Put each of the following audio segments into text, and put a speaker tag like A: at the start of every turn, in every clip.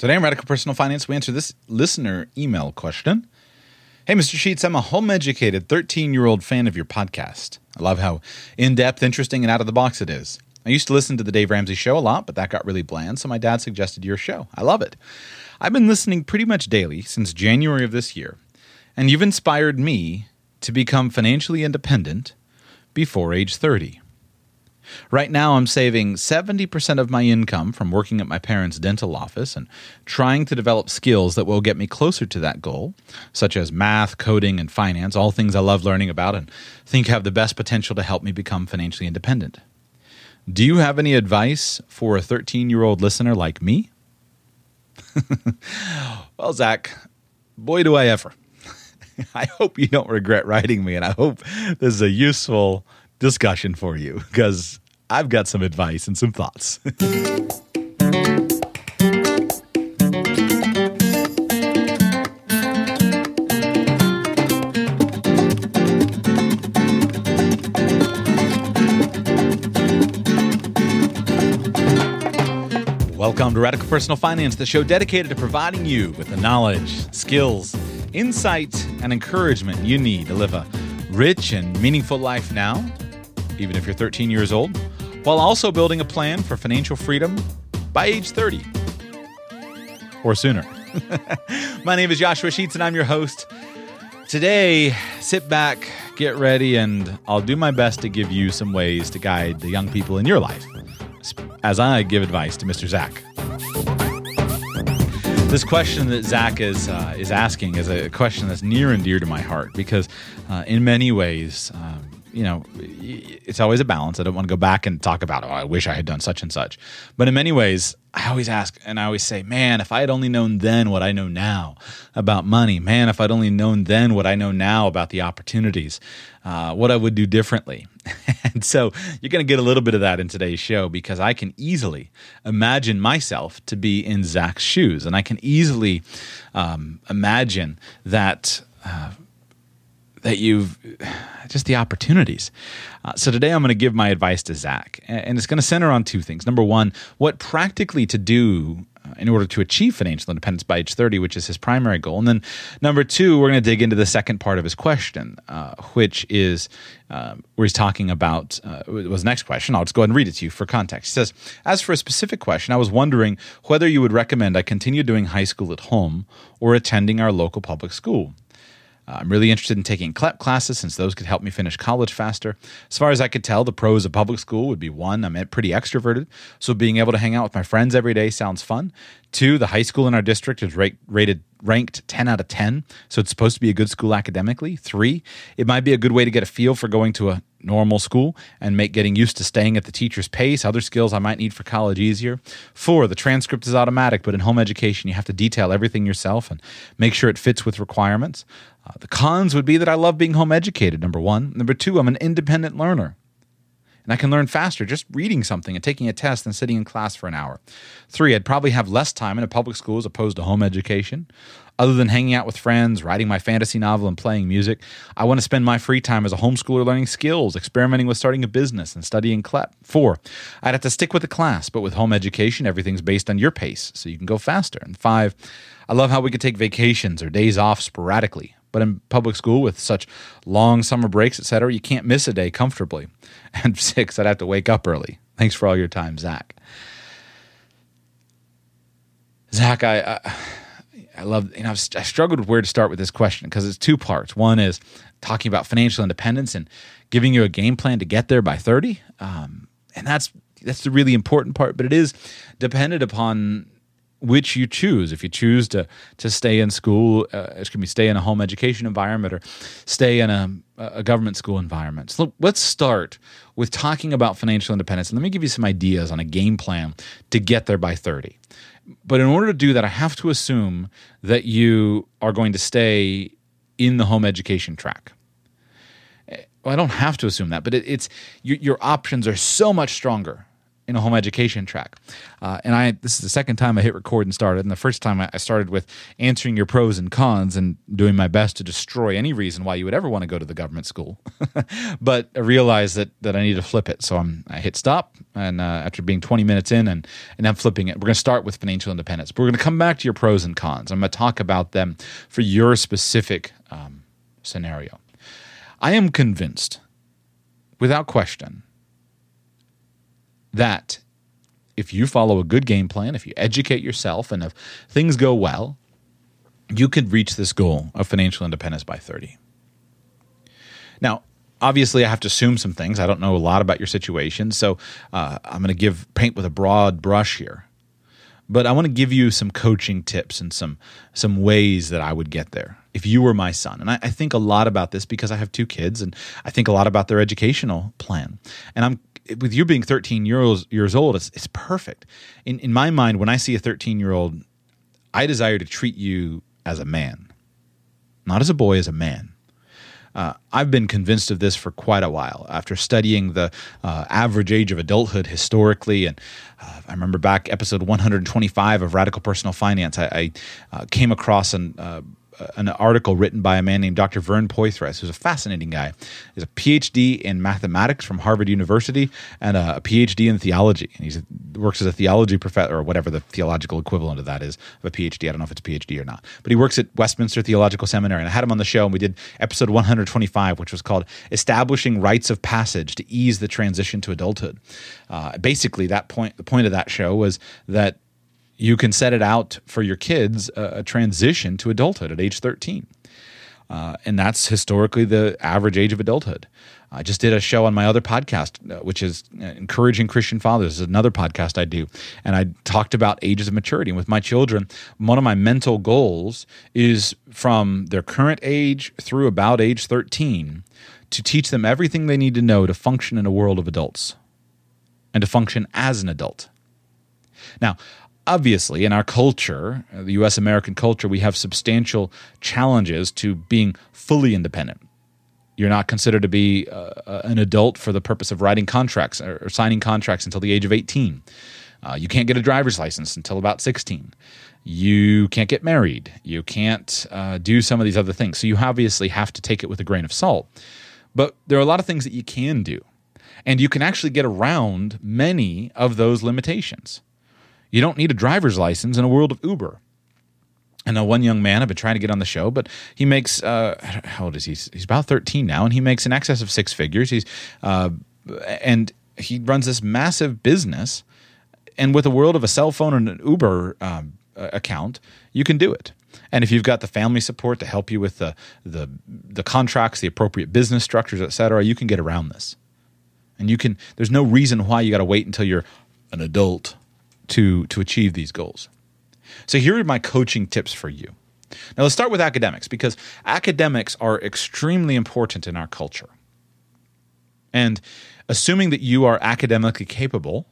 A: Today on Radical Personal Finance, we answer this listener email question. Hey, Mr. Sheets, I'm a home educated 13 year old fan of your podcast. I love how in depth, interesting, and out of the box it is. I used to listen to the Dave Ramsey show a lot, but that got really bland, so my dad suggested your show. I love it. I've been listening pretty much daily since January of this year, and you've inspired me to become financially independent before age 30. Right now, I'm saving 70% of my income from working at my parents' dental office and trying to develop skills that will get me closer to that goal, such as math, coding, and finance, all things I love learning about and think have the best potential to help me become financially independent. Do you have any advice for a 13 year old listener like me? well, Zach, boy, do I ever. I hope you don't regret writing me, and I hope this is a useful discussion for you because I've got some advice and some thoughts. Welcome to Radical Personal Finance, the show dedicated to providing you with the knowledge, skills, insight, and encouragement you need to live a rich and meaningful life now, even if you're 13 years old, while also building a plan for financial freedom by age 30 or sooner. My name is Joshua Sheets, and I'm your host. Today, sit back, get ready, and I'll do my best to give you some ways to guide the young people in your life as I give advice to Mr. Zach. This question that Zach is uh, is asking is a question that's near and dear to my heart because, uh, in many ways, um, you know, it's always a balance. I don't want to go back and talk about, oh, I wish I had done such and such. But in many ways, I always ask and I always say, man, if I had only known then what I know now about money, man, if I'd only known then what I know now about the opportunities, uh, what I would do differently. and so you're going to get a little bit of that in today's show because I can easily imagine myself to be in Zach's shoes. And I can easily um, imagine that. Uh, that you've just the opportunities. Uh, so today I'm going to give my advice to Zach, and it's going to center on two things. Number one, what practically to do uh, in order to achieve financial independence by age 30, which is his primary goal. And then number two, we're going to dig into the second part of his question, uh, which is uh, where he's talking about uh, was the next question. I'll just go ahead and read it to you for context. He says, As for a specific question, I was wondering whether you would recommend I continue doing high school at home or attending our local public school. Uh, I'm really interested in taking CLEP classes since those could help me finish college faster. As far as I could tell, the pros of public school would be one, I'm pretty extroverted, so being able to hang out with my friends every day sounds fun. Two, the high school in our district is rate, rated ranked 10 out of 10, so it's supposed to be a good school academically. Three, it might be a good way to get a feel for going to a normal school and make getting used to staying at the teacher's pace, other skills I might need for college easier. Four, the transcript is automatic, but in home education, you have to detail everything yourself and make sure it fits with requirements. Uh, the cons would be that I love being home educated, number one. Number two, I'm an independent learner. And I can learn faster just reading something and taking a test than sitting in class for an hour. Three, I'd probably have less time in a public school as opposed to home education. Other than hanging out with friends, writing my fantasy novel, and playing music, I want to spend my free time as a homeschooler learning skills, experimenting with starting a business, and studying CLEP. Four, I'd have to stick with the class, but with home education, everything's based on your pace, so you can go faster. And five, I love how we could take vacations or days off sporadically. But in public school with such long summer breaks, etc., you can't miss a day comfortably. And six, I'd have to wake up early. Thanks for all your time, Zach. Zach, I, I I love, you know, I've, I struggled with where to start with this question because it's two parts. One is talking about financial independence and giving you a game plan to get there by 30. Um, and that's, that's the really important part, but it is dependent upon which you choose. If you choose to to stay in school, uh, excuse me, stay in a home education environment or stay in a, a government school environment. So let's start with talking about financial independence. And let me give you some ideas on a game plan to get there by 30 but in order to do that, I have to assume that you are going to stay in the home education track. Eh, well, I don't have to assume that, but it, it's your, your options are so much stronger in a home education track. Uh, and I this is the second time I hit record and started. And the first time I started with answering your pros and cons and doing my best to destroy any reason why you would ever want to go to the government school. but I realized that that I need to flip it. So I'm, I hit stop. And uh, after being 20 minutes in and, and I'm flipping it, we're going to start with financial independence. But we're going to come back to your pros and cons. I'm going to talk about them for your specific um, scenario. I am convinced, without question, that if you follow a good game plan, if you educate yourself, and if things go well, you could reach this goal of financial independence by 30. Now, obviously, I have to assume some things. I don't know a lot about your situation, so uh, I'm going to give paint with a broad brush here. But I want to give you some coaching tips and some some ways that I would get there if you were my son. And I, I think a lot about this because I have two kids, and I think a lot about their educational plan. And I'm with you being 13 years years old, it's, it's perfect. In in my mind, when I see a 13 year old, I desire to treat you as a man, not as a boy, as a man. Uh, I've been convinced of this for quite a while after studying the uh, average age of adulthood historically. And uh, I remember back episode 125 of Radical Personal Finance, I, I uh, came across an uh, an article written by a man named Dr. Vern Poythress, who's a fascinating guy. He's a PhD in mathematics from Harvard University and a PhD in theology. And he works as a theology professor, or whatever the theological equivalent of that is, of a PhD. I don't know if it's a PhD or not. But he works at Westminster Theological Seminary. And I had him on the show, and we did episode 125, which was called Establishing Rites of Passage to Ease the Transition to Adulthood. Uh, basically, that point, the point of that show was that you can set it out for your kids a, a transition to adulthood at age 13. Uh, and that's historically the average age of adulthood. I just did a show on my other podcast, uh, which is uh, Encouraging Christian Fathers. This is another podcast I do. And I talked about ages of maturity. And with my children, one of my mental goals is from their current age through about age 13 to teach them everything they need to know to function in a world of adults and to function as an adult. Now, obviously, in our culture, uh, the US American culture, we have substantial challenges to being fully independent. You're not considered to be uh, uh, an adult for the purpose of writing contracts or, signing contracts until the age of 18. Uh, you can't get a driver's license until about 16. You can't get married. You can't uh, do some of these other things. So you obviously have to take it with a grain of salt. But there are a lot of things that you can do. And you can actually get around many of those limitations. You don't need a driver's license in a world of Uber. I know one young man I've been trying to get on the show, but he makes uh, how old is he? He's about thirteen now, and he makes in excess of six figures. He's uh, and he runs this massive business, and with a world of a cell phone and an Uber um, account, you can do it. And if you've got the family support to help you with the the the contracts, the appropriate business structures, et cetera, you can get around this. And you can. There's no reason why you got to wait until you're an adult to to achieve these goals. So here are my coaching tips for you. Now let's start with academics because academics are extremely important in our culture. And assuming that you are academically capable,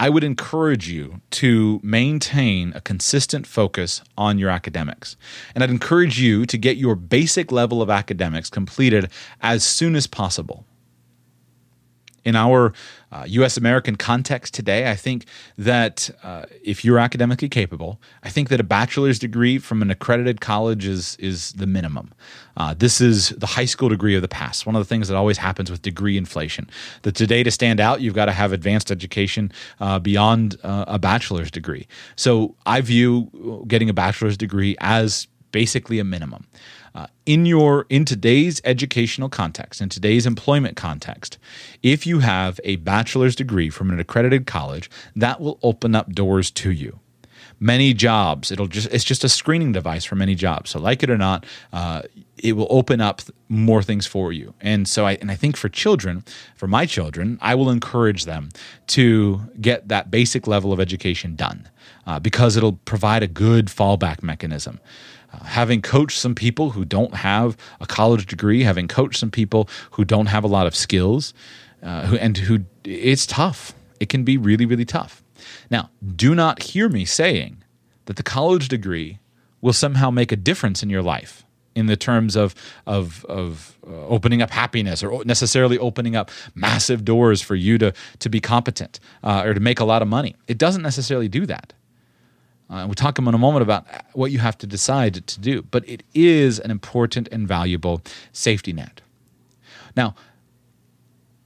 A: I would encourage you to maintain a consistent focus on your academics. And I'd encourage you to get your basic level of academics completed as soon as possible in our uh, US American context today, I think that uh, if you're academically capable, I think that a bachelor's degree from an accredited college is, is the minimum. Uh, this is the high school degree of the past. One of the things that always happens with degree inflation. That today, to stand out, you've got to have advanced education uh, beyond uh, a bachelor's degree. So I view getting a bachelor's degree as basically a minimum. Uh, in your in today's educational context, in today's employment context, if you have a bachelor's degree from an accredited college, that will open up doors to you many jobs. It'll just it's just a screening device for many jobs. So like it or not, uh, it will open up more things for you. And so I and I think for children, for my children, I will encourage them to get that basic level of education done uh, because it'll provide a good fallback mechanism. Having coached some people who don't have a college degree, having coached some people who don't have a lot of skills, uh, who, and who it's tough. It can be really, really tough. Now, do not hear me saying that the college degree will somehow make a difference in your life in the terms of of of uh, opening up happiness or necessarily opening up massive doors for you to to be competent uh, or to make a lot of money. It doesn't necessarily do that. Uh, we'll talk in a moment about what you have to decide to do, but it is an important and valuable safety net. Now,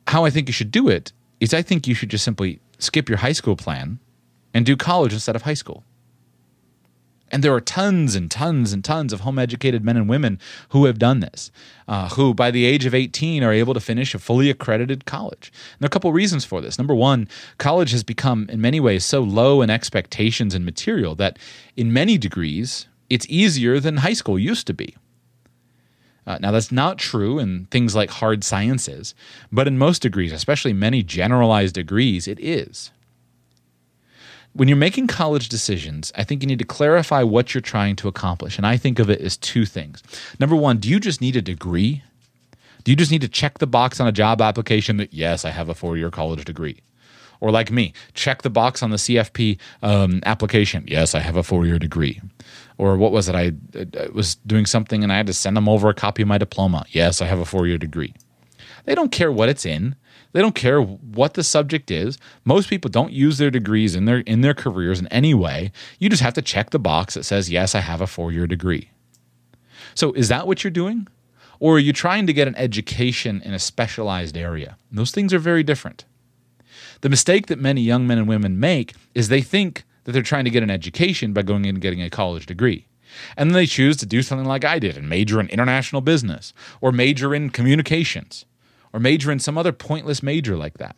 A: how I think you should do it is I think you should just simply skip your high school plan and do college instead of high school. And there are tons and tons and tons of home educated men and women who have done this, uh, who by the age of 18 are able to finish a fully accredited college. And there are a couple reasons for this. Number one, college has become, in many ways, so low in expectations and material that in many degrees, it's easier than high school used to be. Uh, now, that's not true in things like hard sciences, but in most degrees, especially many generalized degrees, it is when you're making college decisions, I think you need to clarify what you're trying to accomplish. And I think of it as two things. Number one, do you just need a degree? Do you just need to check the box on a job application that, yes, I have a four year college degree? Or like me, check the box on the CFP um, application. Yes, I have a four year degree. Or what was it? I, I was doing something and I had to send them over a copy of my diploma. Yes, I have a four year degree. They don't care what it's in. They don't care what the subject is. Most people don't use their degrees in their in their careers in any way. You just have to check the box that says yes, I have a 4-year degree. So is that what you're doing? Or are you trying to get an education in a specialized area? Those things are very different. The mistake that many young men and women make is they think that they're trying to get an education by going in and getting a college degree. And then they choose to do something like I did and major in international business or major in communications or major in some other pointless major like that.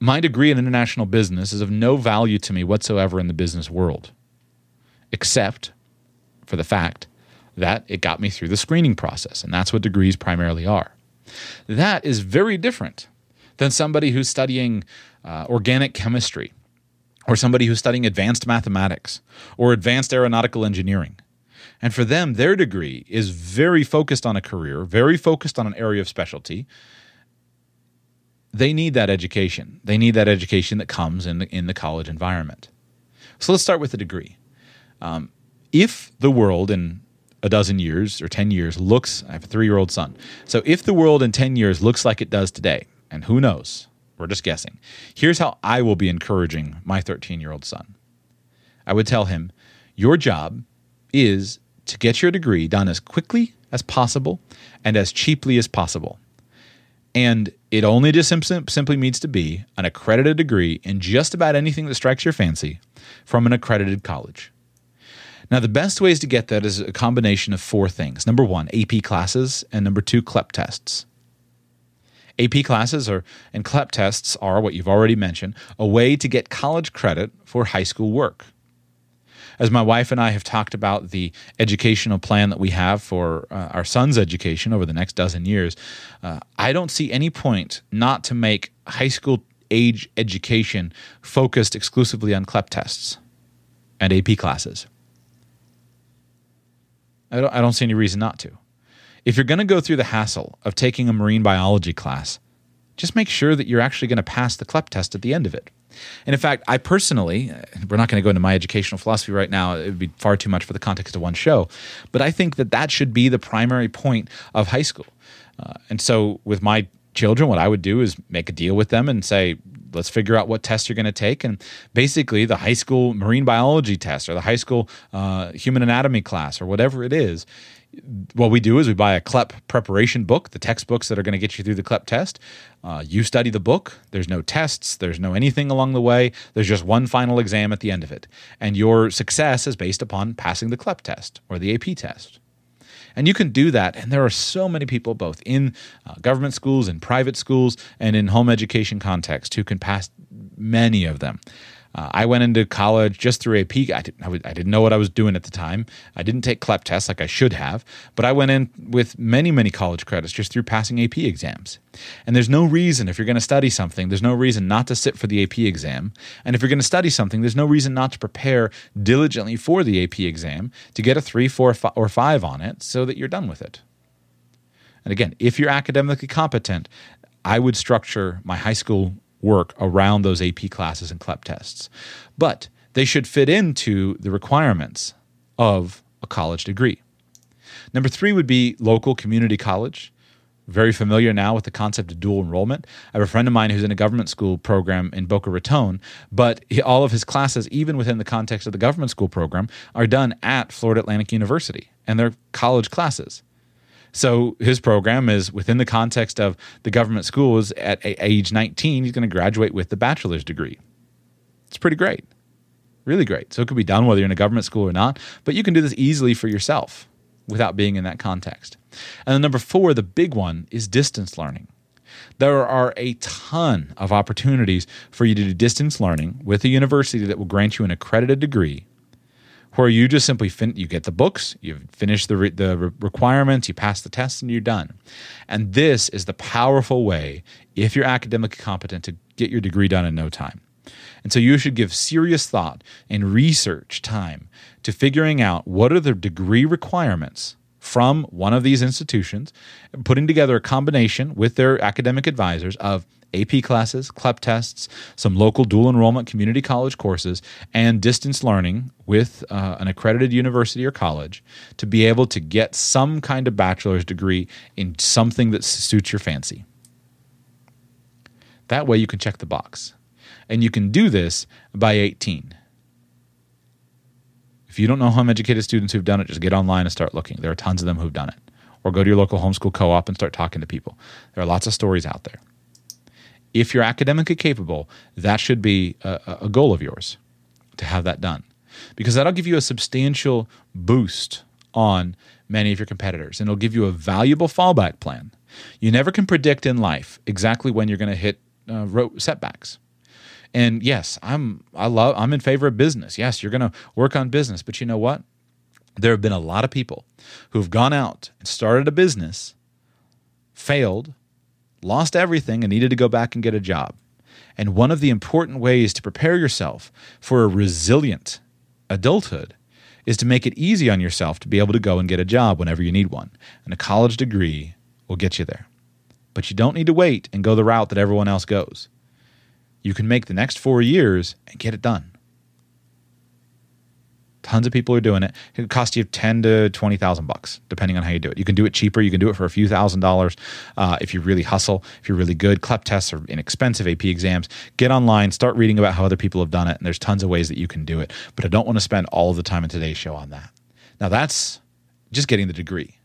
A: My degree in international business is of no value to me whatsoever in the business world, except for the fact that it got me through the screening process, and that's what degrees primarily are. That is very different than somebody who's studying uh, organic chemistry, or somebody who's studying advanced mathematics, or advanced aeronautical engineering. And for them, their degree is very focused on a career, very focused on an area of specialty. They need that education. They need that education that comes in the, in the college environment. So let's start with the degree. Um, if the world in a dozen years or 10 years looks, I have a three year old son. So if the world in 10 years looks like it does today, and who knows, we're just guessing, here's how I will be encouraging my 13 year old son. I would tell him, Your job is to get your degree done as quickly as possible and as cheaply as possible. And it only just simply needs to be an accredited degree in just about anything that strikes your fancy from an accredited college. Now, the best ways to get that is a combination of four things. Number one, AP classes, and number two, CLEP tests. AP classes are, and CLEP tests are what you've already mentioned, a way to get college credit for high school work as my wife and I have talked about the educational plan that we have for uh, our son's education over the next dozen years, uh, I don't see any point not to make high school age education focused exclusively on CLEP tests and AP classes. I don't, I don't see any reason not to. If you're going to go through the hassle of taking a marine biology class, just make sure that you're actually going to pass the CLEP test at the end of it. And in fact, I personally, we're not going to go into my educational philosophy right now, it would be far too much for the context of one show, but I think that that should be the primary point of high school. Uh, and so with my children, what I would do is make a deal with them and say, let's figure out what test you're going to take. And basically, the high school marine biology test or the high school uh, human anatomy class or whatever it is, what we do is we buy a CLEP preparation book, the textbooks that are going to get you through the CLEP test. Uh, you study the book. There's no tests. There's no anything along the way. There's just one final exam at the end of it. And your success is based upon passing the CLEP test or the AP test. And you can do that. And there are so many people, both in uh, government schools, in private schools, and in home education context, who can pass many of them. Uh, I went into college just through AP. I, did, I, I, didn't know what I was doing at the time. I didn't take CLEP tests like I should have, but I went in with many, many college credits just through passing AP exams. And there's no reason, if you're going to study something, there's no reason not to sit for the AP exam. And if you're going to study something, there's no reason not to prepare diligently for the AP exam to get a three, four, or five on it so that you're done with it. And again, if you're academically competent, I would structure my high school work around those AP classes and CLEP tests. But they should fit into the requirements of a college degree. Number three would be local community college. Very familiar now with the concept of dual enrollment. I have a friend of mine who's in a government school program in Boca Raton, but he, all of his classes, even within the context of the government school program, are done at Florida Atlantic University, and they're college classes. So his program is within the context of the government schools at age 19, he's going to graduate with the bachelor's degree. It's pretty great. Really great. So it could be done whether you're in a government school or not, but you can do this easily for yourself without being in that context. And then number four, the big one, is distance learning. There are a ton of opportunities for you to do distance learning with a university that will grant you an accredited degree where you just simply fin- you get the books, you finish the re- the re- requirements, you pass the tests, and you're done. And this is the powerful way, if you're academically competent, to get your degree done in no time. And so you should give serious thought and research time to figuring out what are the degree requirements from one of these institutions, putting together a combination with their academic advisors of AP classes, CLEP tests, some local dual enrollment community college courses, and distance learning with uh, an accredited university or college to be able to get some kind of bachelor's degree in something that suits your fancy. That way you can check the box. And you can do this by 18. If you don't know home educated students who've done it, just get online and start looking. There are tons of them who've done it. Or go to your local homeschool co op and start talking to people. There are lots of stories out there if you're academically capable, that should be a, a goal of yours to have that done because that'll give you a substantial boost on many of your competitors and it'll give you a valuable fallback plan. You never can predict in life exactly when you're going to hit uh, setbacks. And yes, I'm I love I'm in favor of business. Yes, you're going to work on business, but you know what? There have been a lot of people who've gone out and started a business, failed, lost everything, and needed to go back and get a job. And one of the important ways to prepare yourself for a resilient adulthood is to make it easy on yourself to be able to go and get a job whenever you need one. And a college degree will get you there. But you don't need to wait and go the route that everyone else goes. You can make the next four years and get it done. Tons of people are doing it. It could cost you ten to twenty thousand bucks, depending on how you do it. You can do it cheaper. You can do it for a few thousand dollars uh, if you really hustle. If you're really good, CLEP tests are inexpensive. AP exams. Get online, start reading about how other people have done it, and there's tons of ways that you can do it. But I don't want to spend all of the time in today's show on that. Now that's just getting the degree.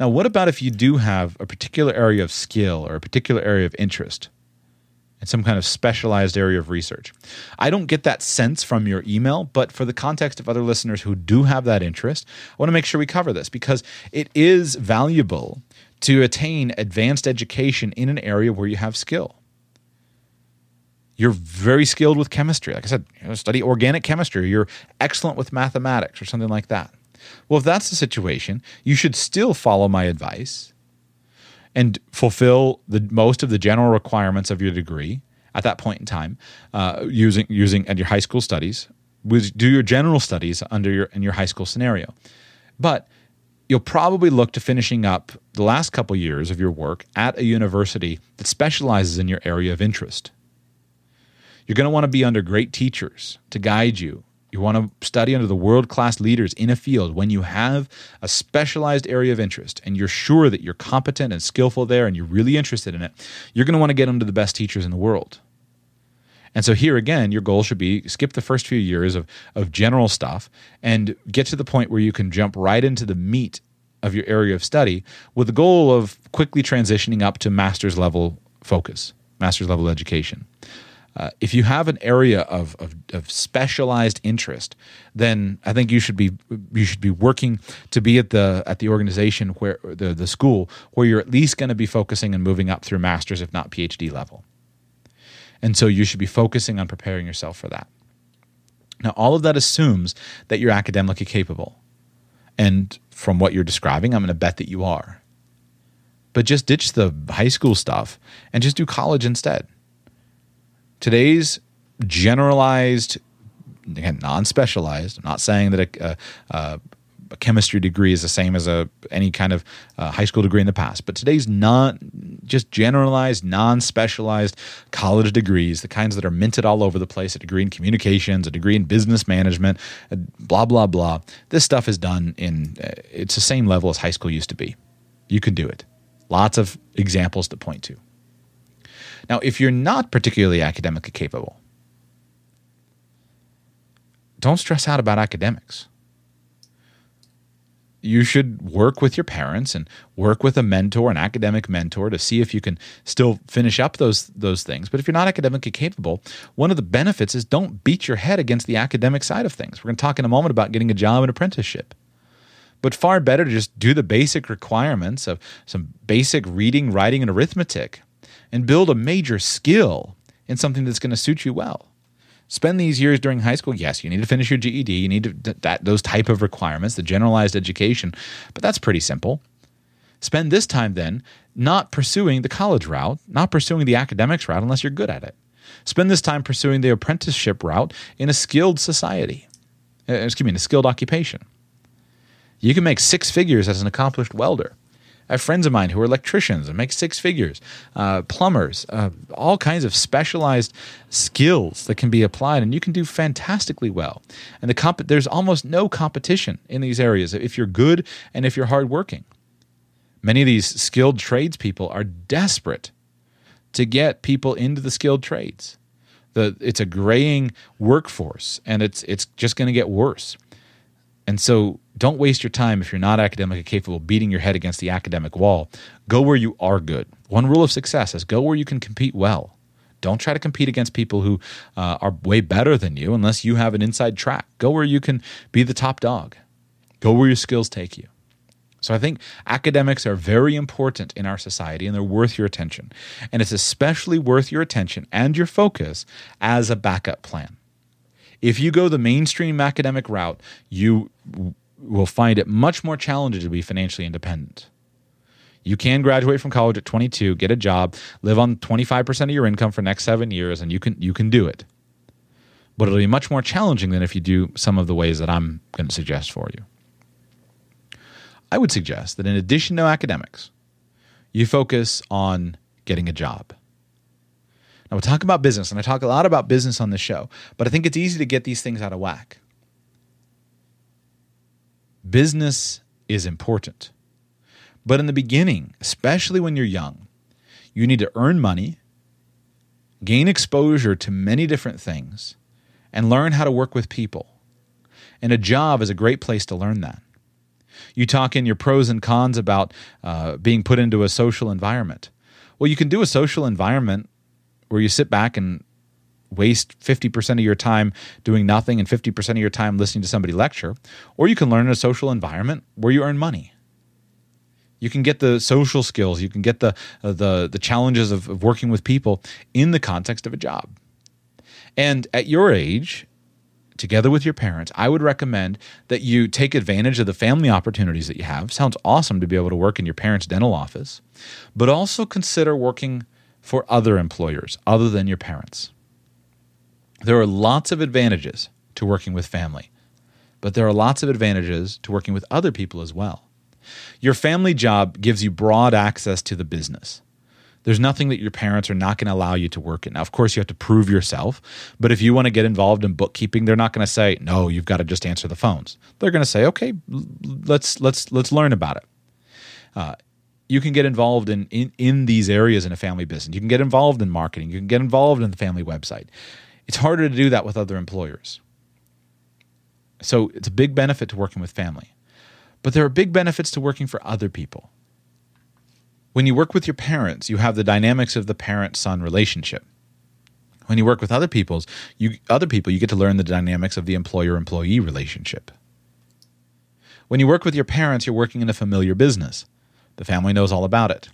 A: Now, what about if you do have a particular area of skill or a particular area of interest? In some kind of specialized area of research. I don't get that sense from your email, but for the context of other listeners who do have that interest, I want to make sure we cover this because it is valuable to attain advanced education in an area where you have skill. You're very skilled with chemistry. Like I said, you know, study organic chemistry. You're excellent with mathematics or something like that. Well, if that's the situation, you should still follow my advice and fulfill the most of the general requirements of your degree at that point in time, uh, using using at your high school studies. Do your general studies under your in your high school scenario, but you'll probably look to finishing up the last couple years of your work at a university that specializes in your area of interest. You're going to want to be under great teachers to guide you you want to study under the world class leaders in a field when you have a specialized area of interest and you're sure that you're competent and skillful there and you're really interested in it, you're going to want to get under the best teachers in the world. And so here again, your goal should be skip the first few years of, of general stuff and get to the point where you can jump right into the meat of your area of study with the goal of quickly transitioning up to master's level focus, master's level education. Uh, if you have an area of, of, of, specialized interest, then I think you should be you should be working to be at the at the organization where the the school where you're at least going to be focusing and moving up through masters, if not PhD level. And so you should be focusing on preparing yourself for that. Now, all of that assumes that you're academically capable, and from what you're describing, I'm going to bet that you are. But just ditch the high school stuff and just do college instead today's generalized again non-specialized i'm not saying that a, a, a chemistry degree is the same as a any kind of uh, high school degree in the past. But today's not just generalized, non-specialized college degrees, the kinds that are minted all over the place. A degree in communications, a degree in business management, blah blah blah. This stuff is done in uh, it's the same level as high school used to be. You can do it. Lots of examples to point to. Now, if you're not particularly academically capable, don't stress out about academics. You should work with your parents and work with a mentor, an academic mentor, to see if you can still finish up those those things. But if you're not academically capable, one of the benefits is don't beat your head against the academic side of things. We're going to talk in a moment about getting a job and apprenticeship. But far better to just do the basic requirements of some basic reading, writing, and arithmetic and build a major skill in something that's going to suit you well. Spend these years during high school. Yes, you need to finish your GED. You need to, that those type of requirements, the generalized education, but that's pretty simple. Spend this time then not pursuing the college route, not pursuing the academics route unless you're good at it. Spend this time pursuing the apprenticeship route in a skilled society. Uh, excuse me, in a skilled occupation. You can make six figures as an accomplished welder. I have friends of mine who are electricians and make six figures, uh, plumbers, uh, all kinds of specialized skills that can be applied, and you can do fantastically well. And the comp- there's almost no competition in these areas if you're good and if you're hardworking. Many of these skilled tradespeople are desperate to get people into the skilled trades. The, it's a graying workforce, and it's it's just going to get worse. And so don't waste your time if you're not academically capable beating your head against the academic wall. Go where you are good. One rule of success is go where you can compete well. Don't try to compete against people who uh, are way better than you unless you have an inside track. Go where you can be the top dog. Go where your skills take you. So I think academics are very important in our society and they're worth your attention. And it's especially worth your attention and your focus as a backup plan. If you go the mainstream academic route, you will find it much more challenging to be financially independent. You can graduate from college at 22, get a job, live on 25% of your income for next 7 years and you can you can do it. But it'll be much more challenging than if you do some of the ways that I'm going to suggest for you. I would suggest that in addition to academics, you focus on getting a job. We'll talk about business, and I talk a lot about business on the show, but I think it's easy to get these things out of whack. Business is important. But in the beginning, especially when you're young, you need to earn money, gain exposure to many different things, and learn how to work with people. And a job is a great place to learn that. You talk in your pros and cons about uh, being put into a social environment. Well, you can do a social environment where you sit back and waste 50% of your time doing nothing and 50% of your time listening to somebody lecture, or you can learn in a social environment where you earn money. You can get the social skills, you can get the uh, the the challenges of, of working with people in the context of a job. And at your age, together with your parents, I would recommend that you take advantage of the family opportunities that you have. Sounds awesome to be able to work in your parents' dental office, but also consider working for other employers other than your parents. There are lots of advantages to working with family, but there are lots of advantages to working with other people as well. Your family job gives you broad access to the business. There's nothing that your parents are not going to allow you to work in. Now, of course, you have to prove yourself, but if you want to get involved in bookkeeping, they're not going to say, "No, you've got to just answer the phones." They're going to say, "Okay, let's let's let's learn about it." Uh, you can get involved in, in in these areas in a family business. You can get involved in marketing. You can get involved in the family website. It's harder to do that with other employers. So it's a big benefit to working with family. But there are big benefits to working for other people. When you work with your parents, you have the dynamics of the parent-son relationship. When you work with other people's, you other people, you get to learn the dynamics of the employer-employee relationship. When you work with your parents, you're working in a familiar business. The family knows all about it.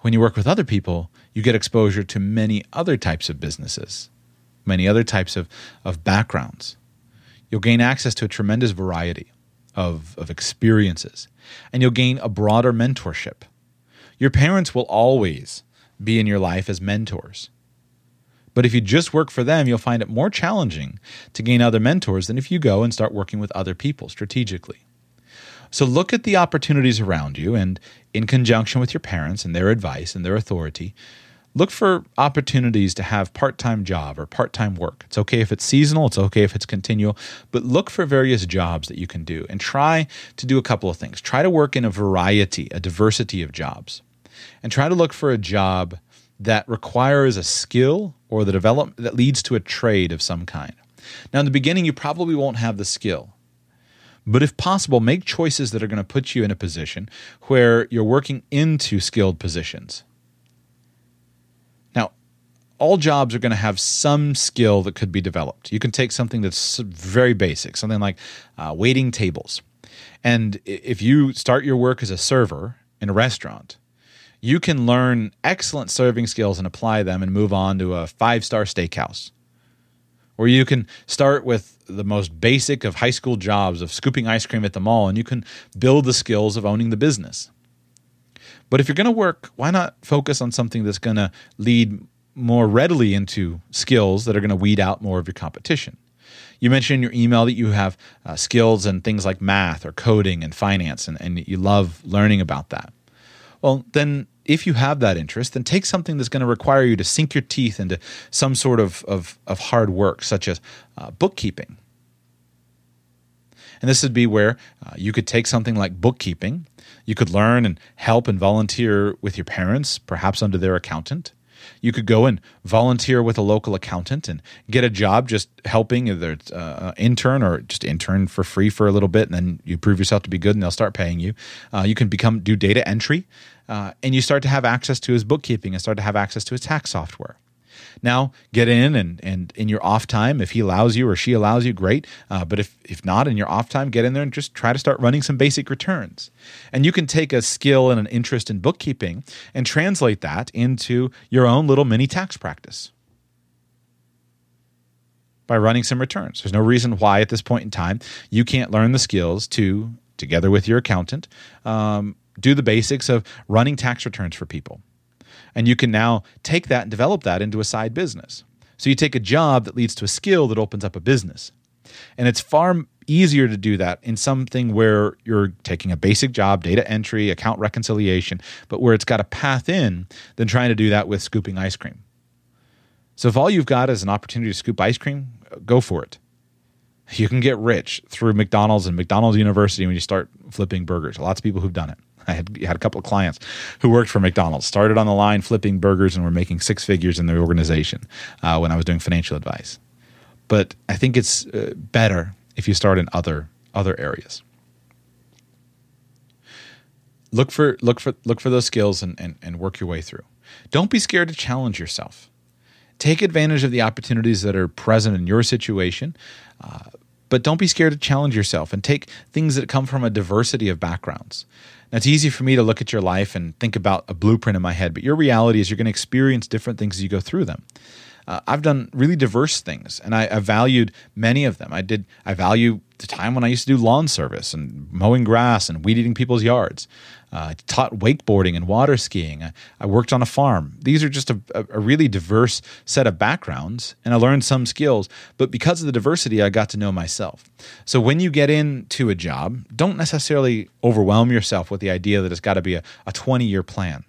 A: When you work with other people, you get exposure to many other types of businesses, many other types of, of backgrounds. You'll gain access to a tremendous variety of, of experiences, and you'll gain a broader mentorship. Your parents will always be in your life as mentors. But if you just work for them, you'll find it more challenging to gain other mentors than if you go and start working with other people strategically. So look at the opportunities around you and, in conjunction with your parents and their advice and their authority, look for opportunities to have part-time job or part-time work. It's okay if it's seasonal, it's okay if it's continual, but look for various jobs that you can do and try to do a couple of things. Try to work in a variety, a diversity of jobs. And try to look for a job that requires a skill or the development that leads to a trade of some kind. Now in the beginning you probably won't have the skill. But if possible, make choices that are going to put you in a position where you're working into skilled positions. Now, all jobs are going to have some skill that could be developed. You can take something that's very basic, something like uh, waiting tables. And if you start your work as a server in a restaurant, you can learn excellent serving skills and apply them and move on to a five star steakhouse or you can start with the most basic of high school jobs of scooping ice cream at the mall and you can build the skills of owning the business. But if you're going to work, why not focus on something that's going to lead more readily into skills that are going to weed out more of your competition? You mentioned in your email that you have uh, skills and things like math or coding and finance, and, and you love learning about that. Well, then if you have that interest, then take something that's going to require you to sink your teeth into some sort of, of, of hard work, such as uh, bookkeeping. And this would be where uh, you could take something like bookkeeping. You could learn and help and volunteer with your parents, perhaps under their accountant. You could go and volunteer with a local accountant and get a job just helping, either it's uh, intern or just intern for free for a little bit, and then you prove yourself to be good, and they'll start paying you. Uh, you can become do data entry, uh, and you start to have access to his bookkeeping and start to have access to his tax software. Now get in and, and in your off time, if he allows you or she allows you, great. Uh, but if, if not, in your off time, get in there and just try to start running some basic returns. And you can take a skill and an interest in bookkeeping and translate that into your own little mini tax practice by running some returns. There's no reason why at this point in time you can't learn the skills to, together with your accountant, um, do the basics of running tax returns for people. And you can now take that and develop that into a side business. So you take a job that leads to a skill that opens up a business. And it's far easier to do that in something where you're taking a basic job, data entry, account reconciliation, but where it's got a path in than trying to do that with scooping ice cream. So if all you've got is an opportunity to scoop ice cream, go for it. You can get rich through McDonald's and McDonald's University when you start flipping burgers. Lots of people who've done it. I had, had a couple of clients who worked for McDonald's, started on the line flipping burgers, and were making six figures in the organization uh, when I was doing financial advice. But I think it's uh, better if you start in other other areas. Look for look for look for those skills and, and, and work your way through. Don't be scared to challenge yourself. Take advantage of the opportunities that are present in your situation. Uh, but don't be scared to challenge yourself and take things that come from a diversity of backgrounds. Now, it's easy for me to look at your life and think about a blueprint in my head, but your reality is you're going to experience different things as you go through them. Uh, I've done really diverse things, and I, I valued many of them. I did. I value the time when I used to do lawn service and mowing grass and weed eating people's yards. Uh, I taught wakeboarding and water skiing. I, I worked on a farm. These are just a, a, really diverse set of backgrounds, and I learned some skills. But because of the diversity, I got to know myself. So when you get into a job, don't necessarily overwhelm yourself with the idea that it's got to be a, a 20 year plan.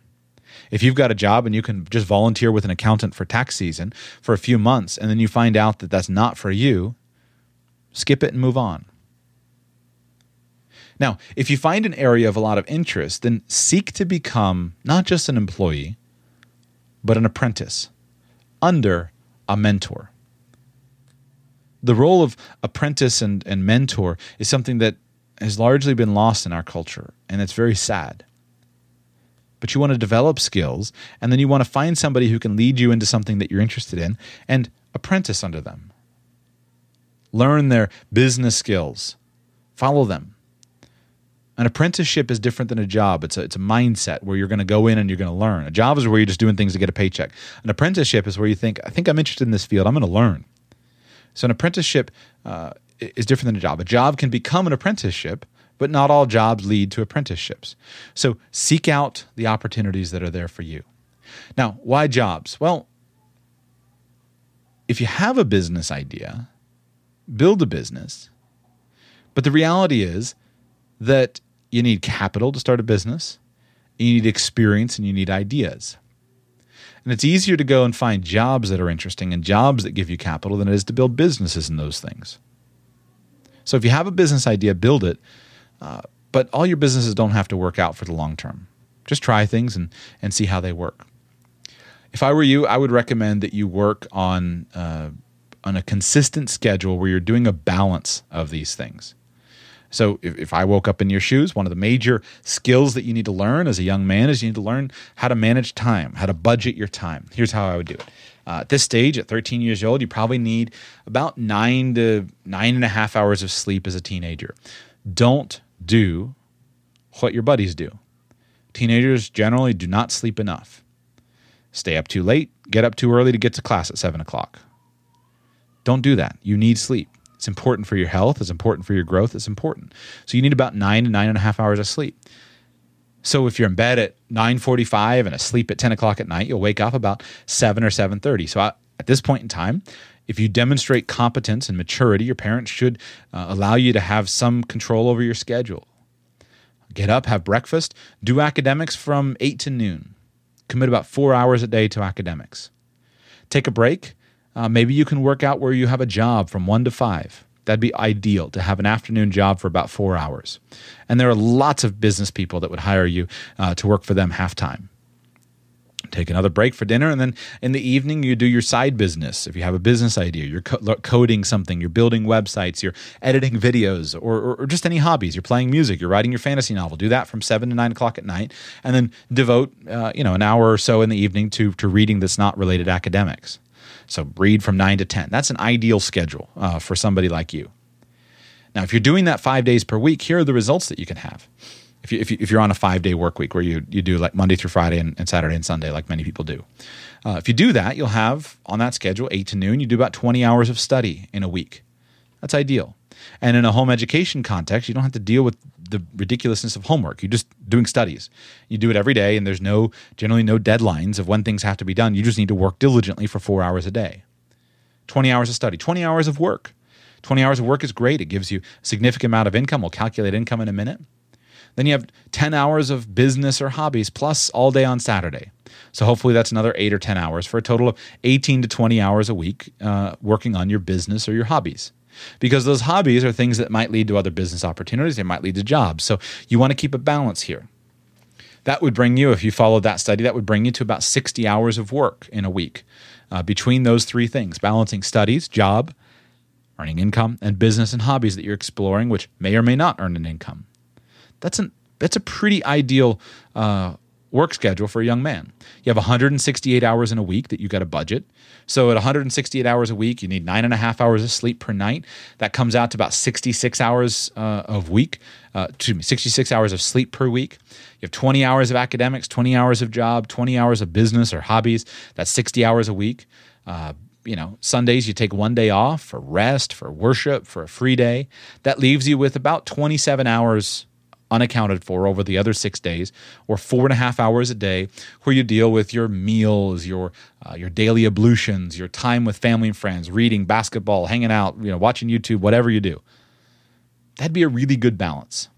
A: If you've got a job and you can just volunteer with an accountant for tax season for a few months, and then you find out that that's not for you, skip it and move on. Now, if you find an area of a lot of interest, then seek to become not just an employee, but an apprentice under a mentor. The role of apprentice and, and mentor is something that has largely been lost in our culture, and it's very sad. But you want to develop skills, and then you want to find somebody who can lead you into something that you're interested in and apprentice under them. Learn their business skills, follow them, an apprenticeship is different than a job. It's a, it's a mindset where you're going to go in and you're going to learn. A job is where you're just doing things to get a paycheck. An apprenticeship is where you think, I think I'm interested in this field. I'm going to learn. So an apprenticeship uh, is different than a job. A job can become an apprenticeship, but not all jobs lead to apprenticeships. So seek out the opportunities that are there for you. Now, why jobs? Well, if you have a business idea, build a business. But the reality is that you need capital to start a business, you need experience, and you need ideas. And it's easier to go and find jobs that are interesting and jobs that give you capital than it is to build businesses in those things. So if you have a business idea, build it. Uh, but all your businesses don't have to work out for the long term. Just try things and, and see how they work. If I were you, I would recommend that you work on uh, on a consistent schedule where you're doing a balance of these things. So if, if I woke up in your shoes, one of the major skills that you need to learn as a young man is you need to learn how to manage time, how to budget your time. Here's how I would do it. Uh, at this stage, at 13 years old, you probably need about nine to nine and a half hours of sleep as a teenager. Don't do what your buddies do. Teenagers generally do not sleep enough. Stay up too late, get up too early to get to class at 7 o'clock. Don't do that. You need sleep. It's important for your health. It's important for your growth. It's important. So you need about nine to nine and a half hours of sleep. So if you're in bed at 9:45 and asleep at 10 o'clock at night, you'll wake up about 7 or 7:30. So at this point in time, if you demonstrate competence and maturity, your parents should uh, allow you to have some control over your schedule. Get up, have breakfast, do academics from 8 to noon. Commit about four hours a day to academics. Take a break uh, maybe you can work out where you have a job from one to five. That'd be ideal to have an afternoon job for about four hours. And there are lots of business people that would hire you uh, to work for them half time. Take another break for dinner, and then in the evening, you do your side business. If you have a business idea, you're co- coding something, you're building websites, you're editing videos, or, or, or just any hobbies. You're playing music, you're writing your fantasy novel. Do that from seven to nine o'clock at night, and then devote uh, you know an hour or so in the evening to to reading that's not related to academics. So read from 9 to 10. That's an ideal schedule uh, for somebody like you. Now, if you're doing that five days per week, here are the results that you can have. If, you, if, you, you're on a five day work week where you, you do like Monday through Friday and, and Saturday and Sunday, like many people do, uh, if you do that, you'll have on that schedule, 8 to noon, you do about 20 hours of study in a week. That's ideal. And in a home education context, you don't have to deal with the ridiculousness of homework. You're just doing studies. You do it every day, and there's no generally no deadlines of when things have to be done. You just need to work diligently for four hours a day. 20 hours of study, 20 hours of work. 20 hours of work is great. It gives you a significant amount of income. We'll calculate income in a minute. Then you have 10 hours of business or hobbies plus all day on Saturday. So hopefully that's another eight or 10 hours for a total of 18 to 20 hours a week uh, working on your business or your hobbies because those hobbies are things that might lead to other business opportunities, they might lead to jobs. So you want to keep a balance here. That would bring you, if you followed that study, that would bring you to about 60 hours of work in a week uh, between those three things balancing studies, job, earning income, and business and hobbies that you're exploring, which may or may not earn an income. That's, an, that's a pretty ideal uh, work schedule for a young man. You have 168 hours in a week that you got a budget. So at 168 hours a week, you need nine and a half hours of sleep per night. That comes out to about 66 hours uh, of week. Uh, excuse me, 66 hours of sleep per week. You have 20 hours of academics, 20 hours of job, 20 hours of business or hobbies. That's 60 hours a week. Uh, you know, Sundays you take one day off for rest, for worship, for a free day. That leaves you with about 27 hours unaccounted for over the other six days, or four and a half hours a day, where you deal with your meals, your uh, your daily ablutions, your time with family and friends, reading, basketball, hanging out, you know, watching YouTube, whatever you do. That'd be a really good balance.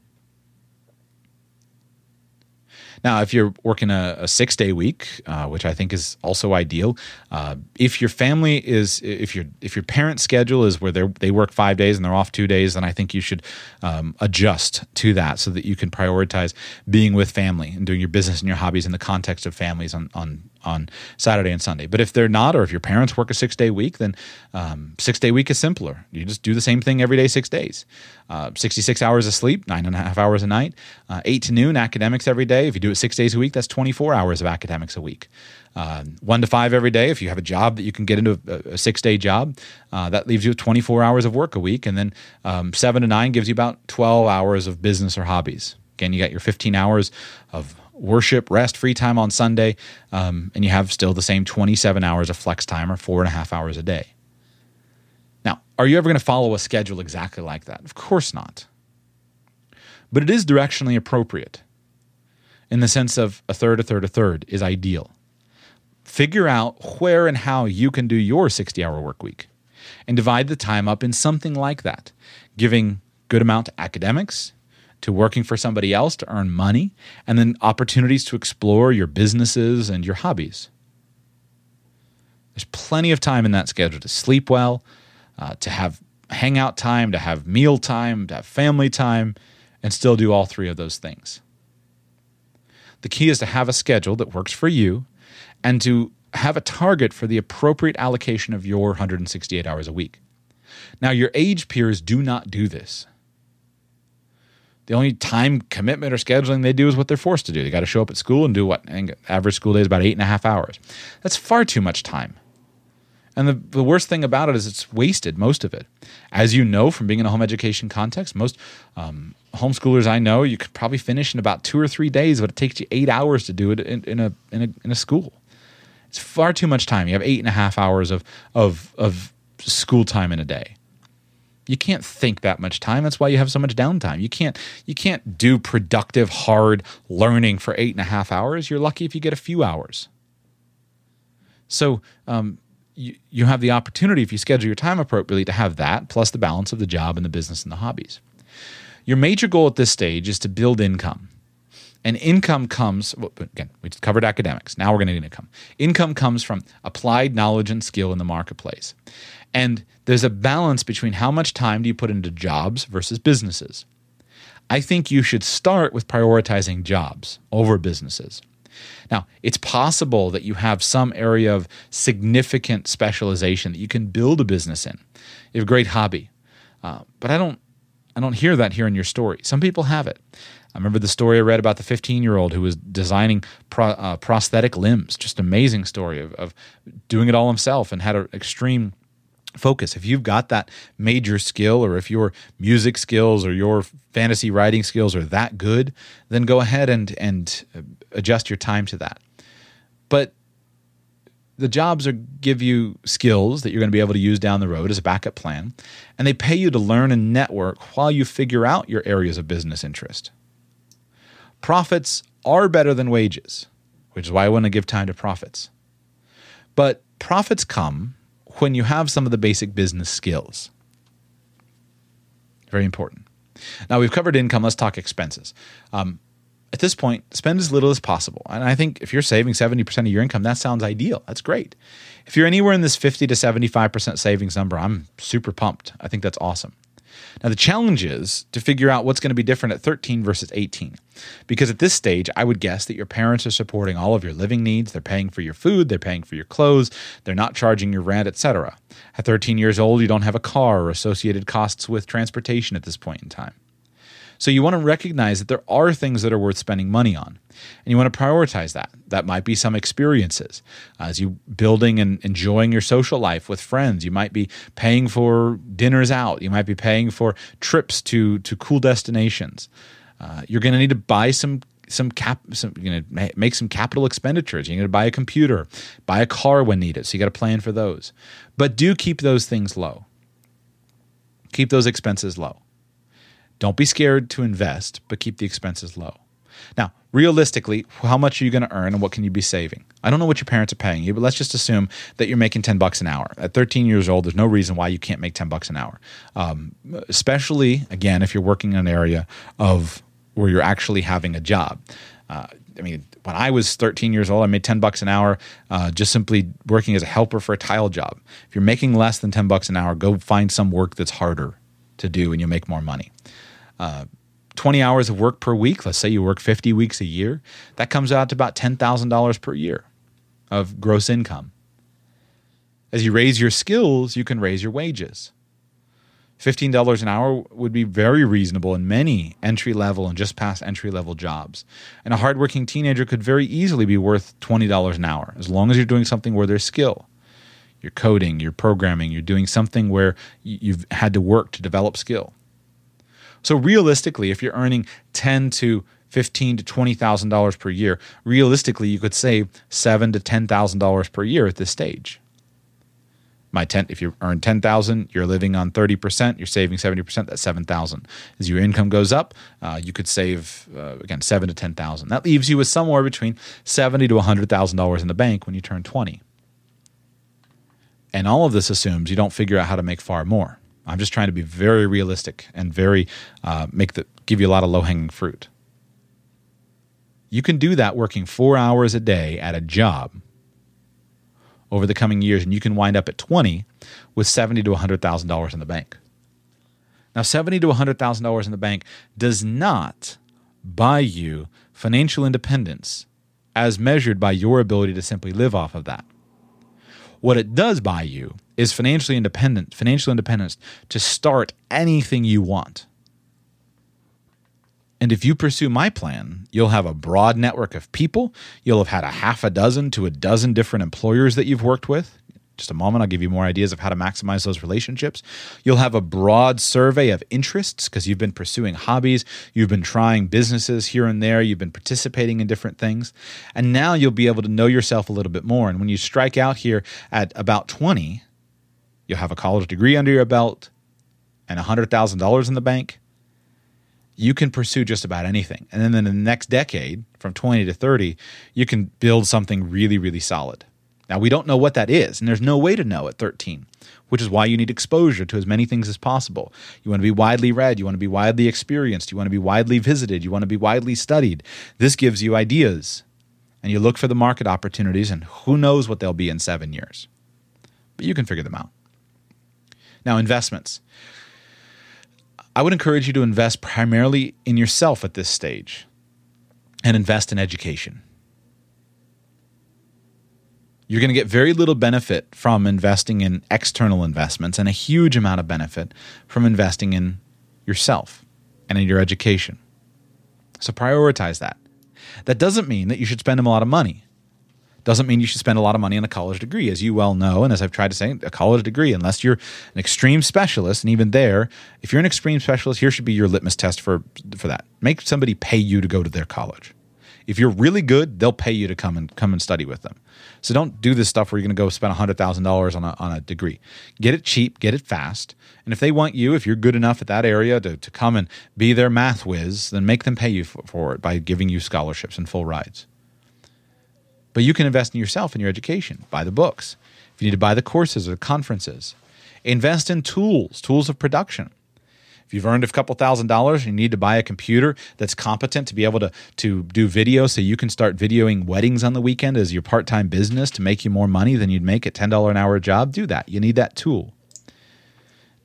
A: Now, if you're working a, a six day week, uh, which I think is also ideal, uh, if your family is, if your if your parent schedule is where they they work five days and they're off two days, then I think you should um, adjust to that so that you can prioritize being with family and doing your business and your hobbies in the context of families on on on Saturday and Sunday. But if they're not, or if your parents work a six day week, then um, six day week is simpler. You just do the same thing every day, six days. Uh, 66 hours of sleep, nine and a half hours a night, uh, eight to noon academics every day. If you do it six days a week, that's 24 hours of academics a week. Uh, one to five every day. If you have a job that you can get into a, a six day job, uh, that leaves you with 24 hours of work a week. And then um, seven to nine gives you about 12 hours of business or hobbies. Again, you got your 15 hours of worship, rest, free time on Sunday, um, and you have still the same 27 hours of flex time or four and a half hours a day. Now, are you ever going to follow a schedule exactly like that? Of course not. But it is directionally appropriate in the sense of a third, a third, a third is ideal. Figure out where and how you can do your 60 hour work week and divide the time up in something like that, giving good amount to academics, to working for somebody else to earn money, and then opportunities to explore your businesses and your hobbies. There's plenty of time in that schedule to sleep well, uh, to have hangout time, to have meal time, to have family time, and still do all three of those things. The key is to have a schedule that works for you and to have a target for the appropriate allocation of your 168 hours a week. Now, your age peers do not do this. The only time commitment or scheduling they do is what they're forced to do. They got to show up at school and do what? Average school day is about eight and a half hours. That's far too much time. And the, the worst thing about it is it's wasted, most of it. As you know from being in a home education context, most um, homeschoolers I know, you could probably finish in about two or three days, but it takes you eight hours to do it in, in, a, in, a, in a school. It's far too much time. You have eight and a half hours of, of, of school time in a day. You can't think that much time. That's why you have so much downtime. You can't you can't do productive, hard learning for eight and a half hours. You're lucky if you get a few hours. So um, you, you have the opportunity, if you schedule your time appropriately, to have that plus the balance of the job and the business and the hobbies. Your major goal at this stage is to build income. And income comes, well, again, we just covered academics. Now we're going to income. Income comes from applied knowledge and skill in the marketplace. And there's a balance between how much time do you put into jobs versus businesses. I think you should start with prioritizing jobs over businesses. Now, it's possible that you have some area of significant specialization that you can build a business in. You have a great hobby, uh, but I don't, I don't hear that here in your story. Some people have it. I remember the story I read about the 15 year old who was designing pro, uh, prosthetic limbs. Just amazing story of, of doing it all himself and had an extreme focus. If you've got that major skill, or if your music skills or your fantasy writing skills are that good, then go ahead and and uh, adjust your time to that. But the jobs are give you skills that you're going to be able to use down the road as a backup plan, and they pay you to learn and network while you figure out your areas of business interest. Profits are better than wages, which is why I want to give time to profits. But profits come when you have some of the basic business skills. Very important. Now we've covered income. Let's talk expenses. Um, at this point, spend as little as possible. And I think if you're saving 70% of your income, that sounds ideal. That's great. If you're anywhere in this 50 to 75% savings number, I'm super pumped. I think that's awesome. Now, the challenge is to figure out what's going to be different at 13 versus 18. Because at this stage, I would guess that your parents are supporting all of your living needs. They're paying for your food, they're paying for your clothes, they're not charging your rent, etc. At 13 years old, you don't have a car or associated costs with transportation at this point in time. So you want to recognize that there are things that are worth spending money on. And you want to prioritize that. That might be some experiences. As you building and enjoying your social life with friends, you might be paying for dinners out. You might be paying for trips to to cool destinations. Uh, you're going to need to buy some some cap some you know make some capital expenditures you're going to buy a computer buy a car when needed so you got to plan for those but do keep those things low keep those expenses low don't be scared to invest, but keep the expenses low. Now, realistically, how much are you going to earn and what can you be saving? I don't know what your parents are paying you, but let's just assume that you're making 10 bucks an hour. At 13 years old, there's no reason why you can't make 10 bucks an hour. Um, especially, again, if you're working in an area of where you're actually having a job. Uh, I mean, when I was 13 years old, I made 10 bucks an hour uh, just simply working as a helper for a tile job. If you're making less than 10 bucks an hour, go find some work that's harder to do and you'll make more money uh, 20 hours of work per week, let's say you work 50 weeks a year, that comes out to about $10,000 per year of gross income. As you raise your skills, you can raise your wages. $15 an hour would be very reasonable in many entry level and just past entry level jobs. And a hardworking teenager could very easily be worth $20 an hour as long as you're doing something where there's skill. You're coding, you're programming, you're doing something where you've had to work to develop skill. So realistically, if you're earning ten to fifteen to twenty thousand dollars per year, realistically you could save seven to ten thousand dollars per year at this stage. My ten, if you earn ten thousand, you're living on thirty percent. You're saving seventy percent. That's seven thousand. As your income goes up, uh, you could save uh, again seven to ten thousand. That leaves you with somewhere between seventy to hundred thousand dollars in the bank when you turn twenty. And all of this assumes you don't figure out how to make far more. I'm just trying to be very realistic and very uh, make the give you a lot of low hanging fruit. You can do that working four hours a day at a job over the coming years, and you can wind up at 20 with 70 to 100,000 dollars in the bank. Now, 70 to 100,000 dollars in the bank does not buy you financial independence as measured by your ability to simply live off of that. What it does buy you is financially independent, financial independence to start anything you want. And if you pursue my plan, you'll have a broad network of people. You'll have had a half a dozen to a dozen different employers that you've worked with just a moment, I'll give you more ideas of how to maximize those relationships. You'll have a broad survey of interests because you've been pursuing hobbies, you've been trying businesses here and there, you've been participating in different things. And now you'll be able to know yourself a little bit more. And when you strike out here at about 20, you'll have a college degree under your belt and $100,000 in the bank. You can pursue just about anything. And then in the next decade, from 20 to 30, you can build something really, really solid. Now, we don't know what that is, and there's no way to know at 13, which is why you need exposure to as many things as possible. You want to be widely read, you want to be widely experienced, you want to be widely visited, you want to be widely studied. This gives you ideas, and you look for the market opportunities, and who knows what they'll be in seven years. But you can figure them out. Now, investments. I would encourage you to invest primarily in yourself at this stage and invest in education you're going to get very little benefit from investing in external investments and a huge amount of benefit from investing in yourself and in your education. So prioritize that. That doesn't mean that you should spend a lot of money. Doesn't mean you should spend a lot of money on a college degree, as you well know, and as I've tried to say, a college degree, unless you're an extreme specialist, and even there, if you're an extreme specialist, here should be your litmus test for for that. Make somebody pay you to go to their college. If you're really good, they'll pay you to come and come and study with them. So don't do this stuff where you're going to go spend hundred thousand dollars on a on a degree. Get it cheap, get it fast, and if they want you, if you're good enough at that area to to come and be their math whiz, then make them pay you for, for it by giving you scholarships and full rides. But you can invest in yourself in your education. Buy the books. If you need to buy the courses or the conferences, invest in tools, tools of production. If you've earned a couple thousand dollars and you need to buy a computer that's competent to be able to, to do video so you can start videoing weddings on the weekend as your part time business to make you more money than you'd make at $10 an hour job, do that. You need that tool.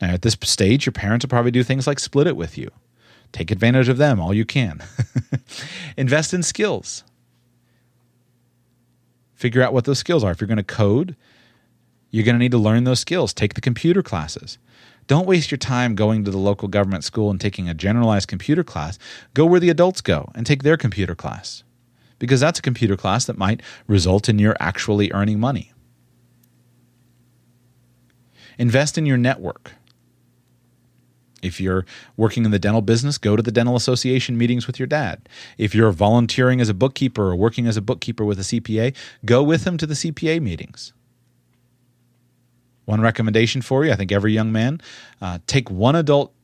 A: Now, at this stage, your parents will probably do things like split it with you. Take advantage of them all you can. Invest in skills. Figure out what those skills are. If you're going to code, you're going to need to learn those skills. Take the computer classes. Don't waste your time going to the local government school and taking a generalized computer class. Go where the adults go and take their computer class. Because that's a computer class that might result in your actually earning money. Invest in your network. If you're working in the dental business, go to the dental association meetings with your dad. If you're volunteering as a bookkeeper or working as a bookkeeper with a CPA, go with him to the CPA meetings. One recommendation for you I think every young man uh, take one adult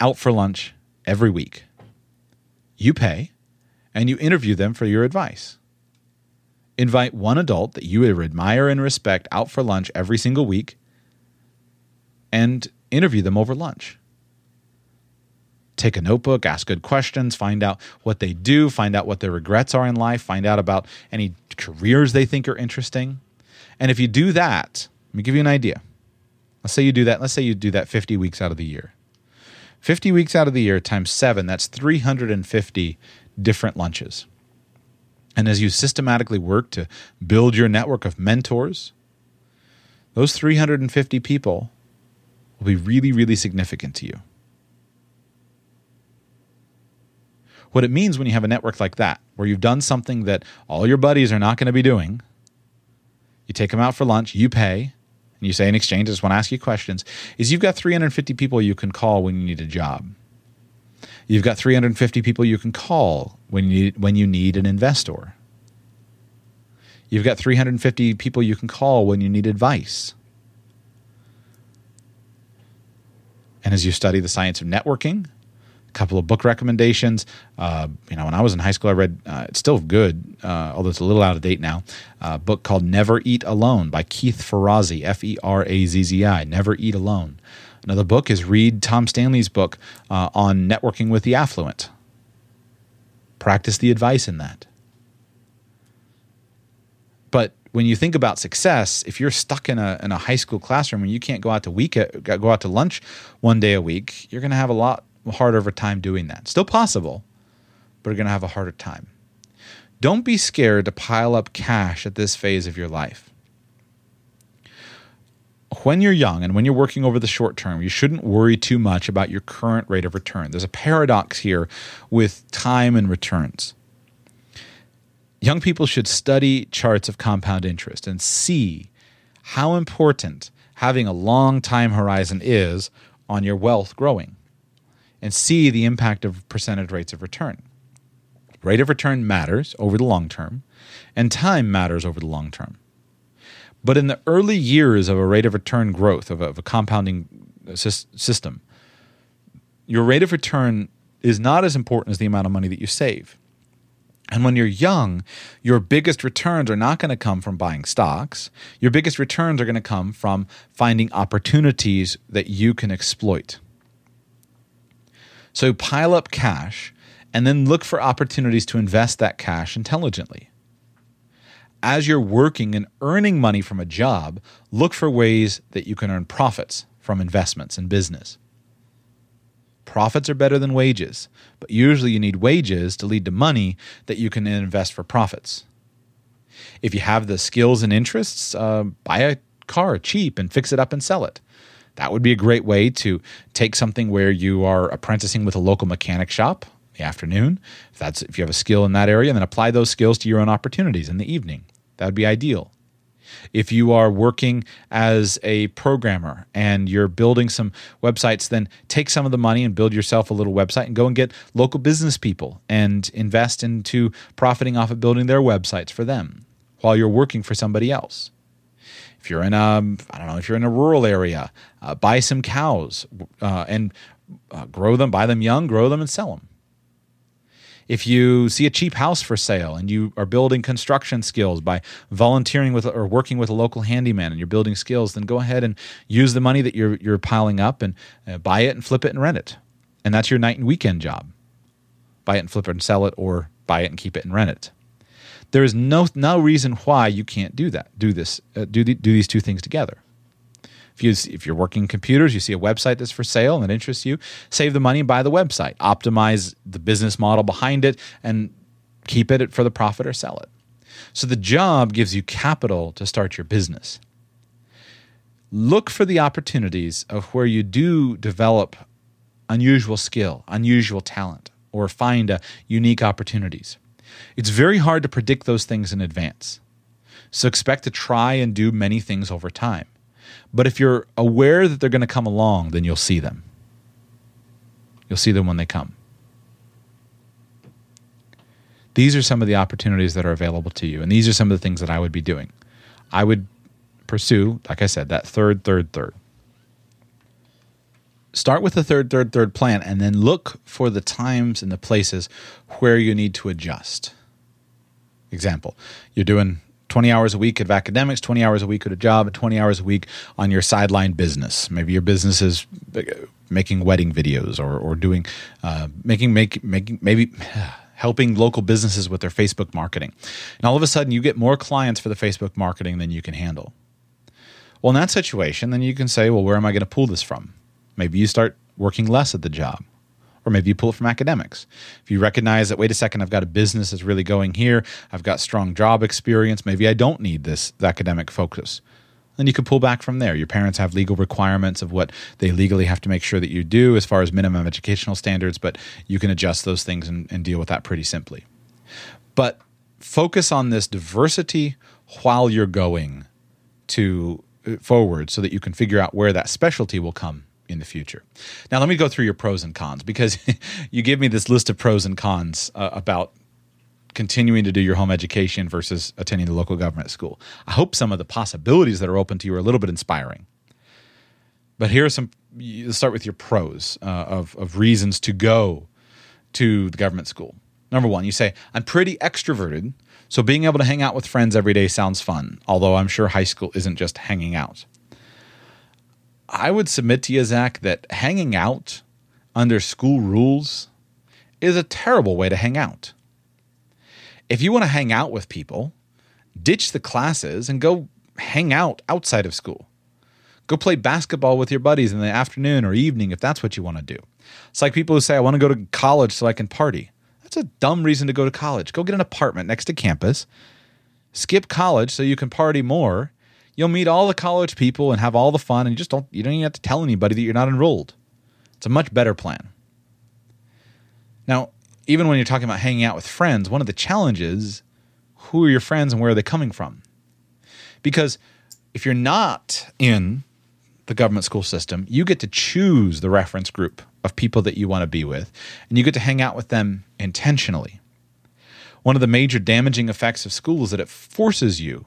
A: out for lunch every week. You pay and you interview them for your advice. Invite one adult that you admire and respect out for lunch every single week and interview them over lunch. Take a notebook, ask good questions, find out what they do, find out what their regrets are in life, find out about any careers they think are interesting. And if you do that, let me give you an idea. Let's say you do that. Let's say you do that 50 weeks out of the year. 50 weeks out of the year times seven, that's 350 different lunches. And as you systematically work to build your network of mentors, those 350 people will be really, really significant to you. What it means when you have a network like that, where you've done something that all your buddies are not going to be doing, you take them out for lunch, you pay, and you say in exchange, I just want to ask you questions, is you've got 350 people you can call when you need a job. You've got 350 people you can call when you need, when you need an investor. You've got 350 people you can call when you need advice. And as you study the science of networking, couple of book recommendations. Uh, you know, when I was in high school, I read, uh, it's still good, uh, although it's a little out of date now, a book called Never Eat Alone by Keith Ferrazzi, F E R A Z Z I, Never Eat Alone. Another book is read Tom Stanley's book uh, on networking with the affluent. Practice the advice in that. But when you think about success, if you're stuck in a in a high school classroom and you can't go out to week go out to lunch one day a week, you're going to have a lot harder of a time doing that. Still possible, but you're going to have a harder time. Don't be scared to pile up cash at this phase of your life. When you're young and when you're working over the short term, you shouldn't worry too much about your current rate of return. There's a paradox here with time and returns young people should study charts of compound interest and see how important having a long time horizon is on your wealth growing and see the impact of percentage rates of return. Rate of return matters over the long term, and time matters over the long term. But in the early years of a rate of return growth, of a, of a compounding uh, system, your rate of return is not as important as the amount of money that you save. And when you're young, your biggest returns are not going to come from buying stocks. Your biggest returns are going to come from finding opportunities that you can exploit. So pile up cash and then look for opportunities to invest that cash intelligently. As you're working and earning money from a job, look for ways that you can earn profits from investments in business. Profits are better than wages, but usually you need wages to lead to money that you can invest for profits. If you have the skills and interests, uh, buy a car cheap and fix it up and sell it. That would be a great way to take something where you are apprenticing with a local mechanic shop in the afternoon. If that's if you have a skill in that area, and then apply those skills to your own opportunities in the evening. That would be ideal. If you are working as a programmer and you're building some websites, then take some of the money and build yourself a little website and go and get local business people and invest into profiting off of building their websites for them while you're working for somebody else. If you're in a, I don't know, if you're in a rural area, uh, buy some cows uh, and uh, grow them, buy them young, grow them, and sell them. If you see a cheap house for sale and you are building construction skills by volunteering with or working with a local handyman and you're building skills, then go ahead and use the money that you're, you're piling up and uh, buy it and flip it and rent it. And that's your night and weekend job. Buy it and flip it and sell it, or buy it and keep it and rent it. There is no, no reason why you can't do that, do this, uh, do, the, do these two things together. If you if you're working computers, you see a website that's for sale and it interests you, save the money and buy the website. Optimize the business model behind it and keep it for the profit or sell it. So the job gives you capital to start your business. Look for the opportunities of where you do develop unusual skill, unusual talent, or find uh, unique opportunities. It's very hard to predict those things in advance. So expect to try and do many things over time. But if you're aware that they're going to come along, then you'll see them. You'll see them when they come. These are some of the opportunities that are available to you. And these are some of the things that I would be doing. I would pursue, like I said, that third, third, third. Start with the third, third, third plan and then look for the times and the places where you need to adjust. Example, you're doing 20 hours a week of academics, 20 hours a week at a job, 20 hours a week on your sideline business. Maybe your business is uh, making wedding videos or, or doing, uh, making, make, making, maybe helping local businesses with their Facebook marketing. And all of a sudden, you get more clients for the Facebook marketing than you can handle. Well, in that situation, then you can say, well, where am I going to pull this from? Maybe you start working less at the job or maybe you pull it from academics. If you recognize that, wait a second, I've got a business that's really going here, I've got strong job experience, maybe I don't need this academic focus. Then you can pull back from there. Your parents have legal requirements of what they legally have to make sure that you do as far as minimum educational standards, but you can adjust those things and, and deal with that pretty simply. But focus on this diversity while you're going to uh, forward so that you can figure out where that specialty will come in the future. Now, let me go through your pros and cons because you give me this list of pros and cons uh, about continuing to do your home education versus attending the local government school. I hope some of the possibilities that are open to you are a little bit inspiring. But here are some, let's start with your pros uh, of, of reasons to go to the government school. Number one, you say, I'm pretty extroverted, so being able to hang out with friends every day sounds fun, although I'm sure high school isn't just hanging out I would submit to you, Zach, that hanging out under school rules is a terrible way to hang out. If you want to hang out with people, ditch the classes and go hang out outside of school. Go play basketball with your buddies in the afternoon or evening if that's what you want to do. It's like people who say, I want to go to college so I can party. That's a dumb reason to go to college. Go get an apartment next to campus, skip college so you can party more. You'll meet all the college people and have all the fun, and you just don't you don't even have to tell anybody that you're not enrolled. It's a much better plan. Now, even when you're talking about hanging out with friends, one of the challenges who are your friends and where are they coming from? Because if you're not in the government school system, you get to choose the reference group of people that you want to be with, and you get to hang out with them intentionally. One of the major damaging effects of school is that it forces you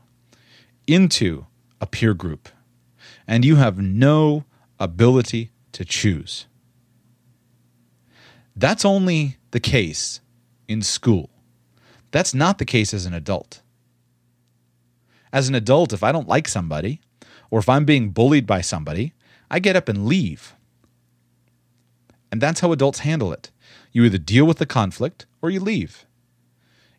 A: into a peer group, and you have no ability to choose. That's only the case in school. That's not the case as an adult. As an adult, if I don't like somebody, or if I'm being bullied by somebody, I get up and leave. And that's how adults handle it. You either deal with the conflict or you leave.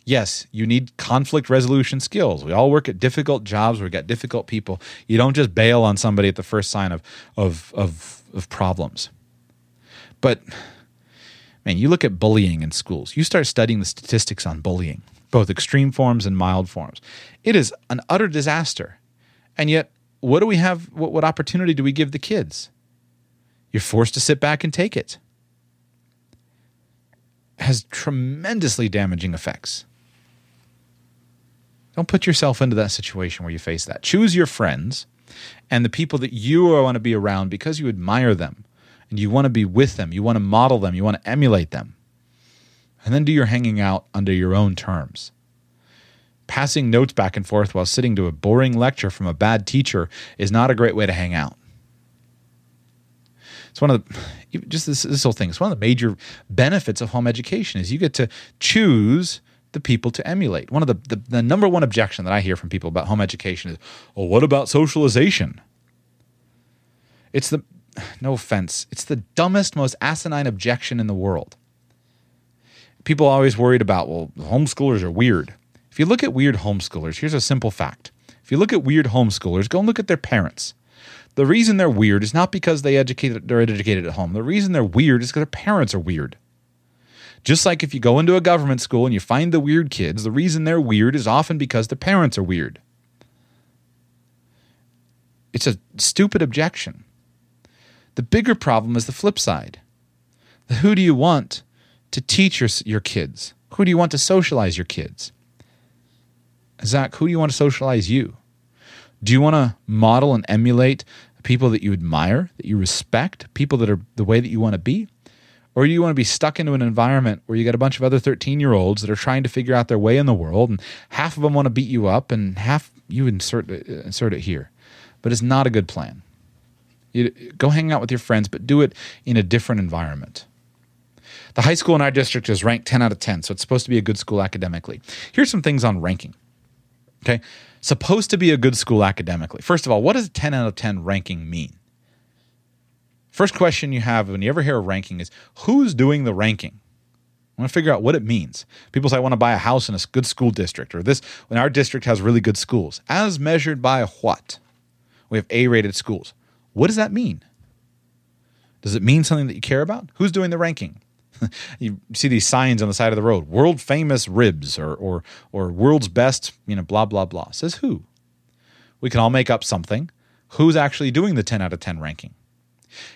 A: Yes, you need conflict resolution skills. We all work at difficult jobs, we've got difficult people. You don't just bail on somebody at the first sign of, of, of, of problems. But man, you look at bullying in schools, you start studying the statistics on bullying, both extreme forms and mild forms. It is an utter disaster. And yet, what do we have? What, what opportunity do we give the kids? You're forced to sit back and take it. it has tremendously damaging effects. Don't put yourself into that situation where you face that. Choose your friends and the people that you want to be around because you admire them and you want to be with them, you want to model them, you want to emulate them. And then do your hanging out under your own terms. Passing notes back and forth while sitting to a boring lecture from a bad teacher is not a great way to hang out. It's one of the just this, this whole thing. It's one of the major benefits of home education is you get to choose the people to emulate. One of the, the, the number one objection that I hear from people about home education is, well, what about socialization? It's the no offense, it's the dumbest, most asinine objection in the world. People are always worried about, well, homeschoolers are weird. If you look at weird homeschoolers, here's a simple fact. If you look at weird homeschoolers, go and look at their parents. The reason they're weird is not because they educated they're educated at home. The reason they're weird is because their parents are weird. Just like if you go into a government school and you find the weird kids, the reason they're weird is often because the parents are weird. It's a stupid objection. The bigger problem is the flip side. Who do you want to teach your, your kids? Who do you want to socialize your kids? Zach, who do you want to socialize you? Do you want to model and emulate people that you admire, that you respect, people that are the way that you want to be? Or do you want to be stuck into an environment where you got a bunch of other 13 year olds that are trying to figure out their way in the world and half of them want to beat you up and half you insert, insert it here? But it's not a good plan. You go hang out with your friends, but do it in a different environment. The high school in our district is ranked 10 out of 10, so it's supposed to be a good school academically. Here's some things on ranking. Okay. Supposed to be a good school academically. First of all, what does a 10 out of 10 ranking mean? First question you have when you ever hear a ranking is who's doing the ranking? I want to figure out what it means. People say, I want to buy a house in a good school district, or this, when our district has really good schools. As measured by what? We have A rated schools. What does that mean? Does it mean something that you care about? Who's doing the ranking? you see these signs on the side of the road, world famous ribs or, or, or world's best, you know, blah, blah, blah. Says who? We can all make up something. Who's actually doing the 10 out of 10 ranking?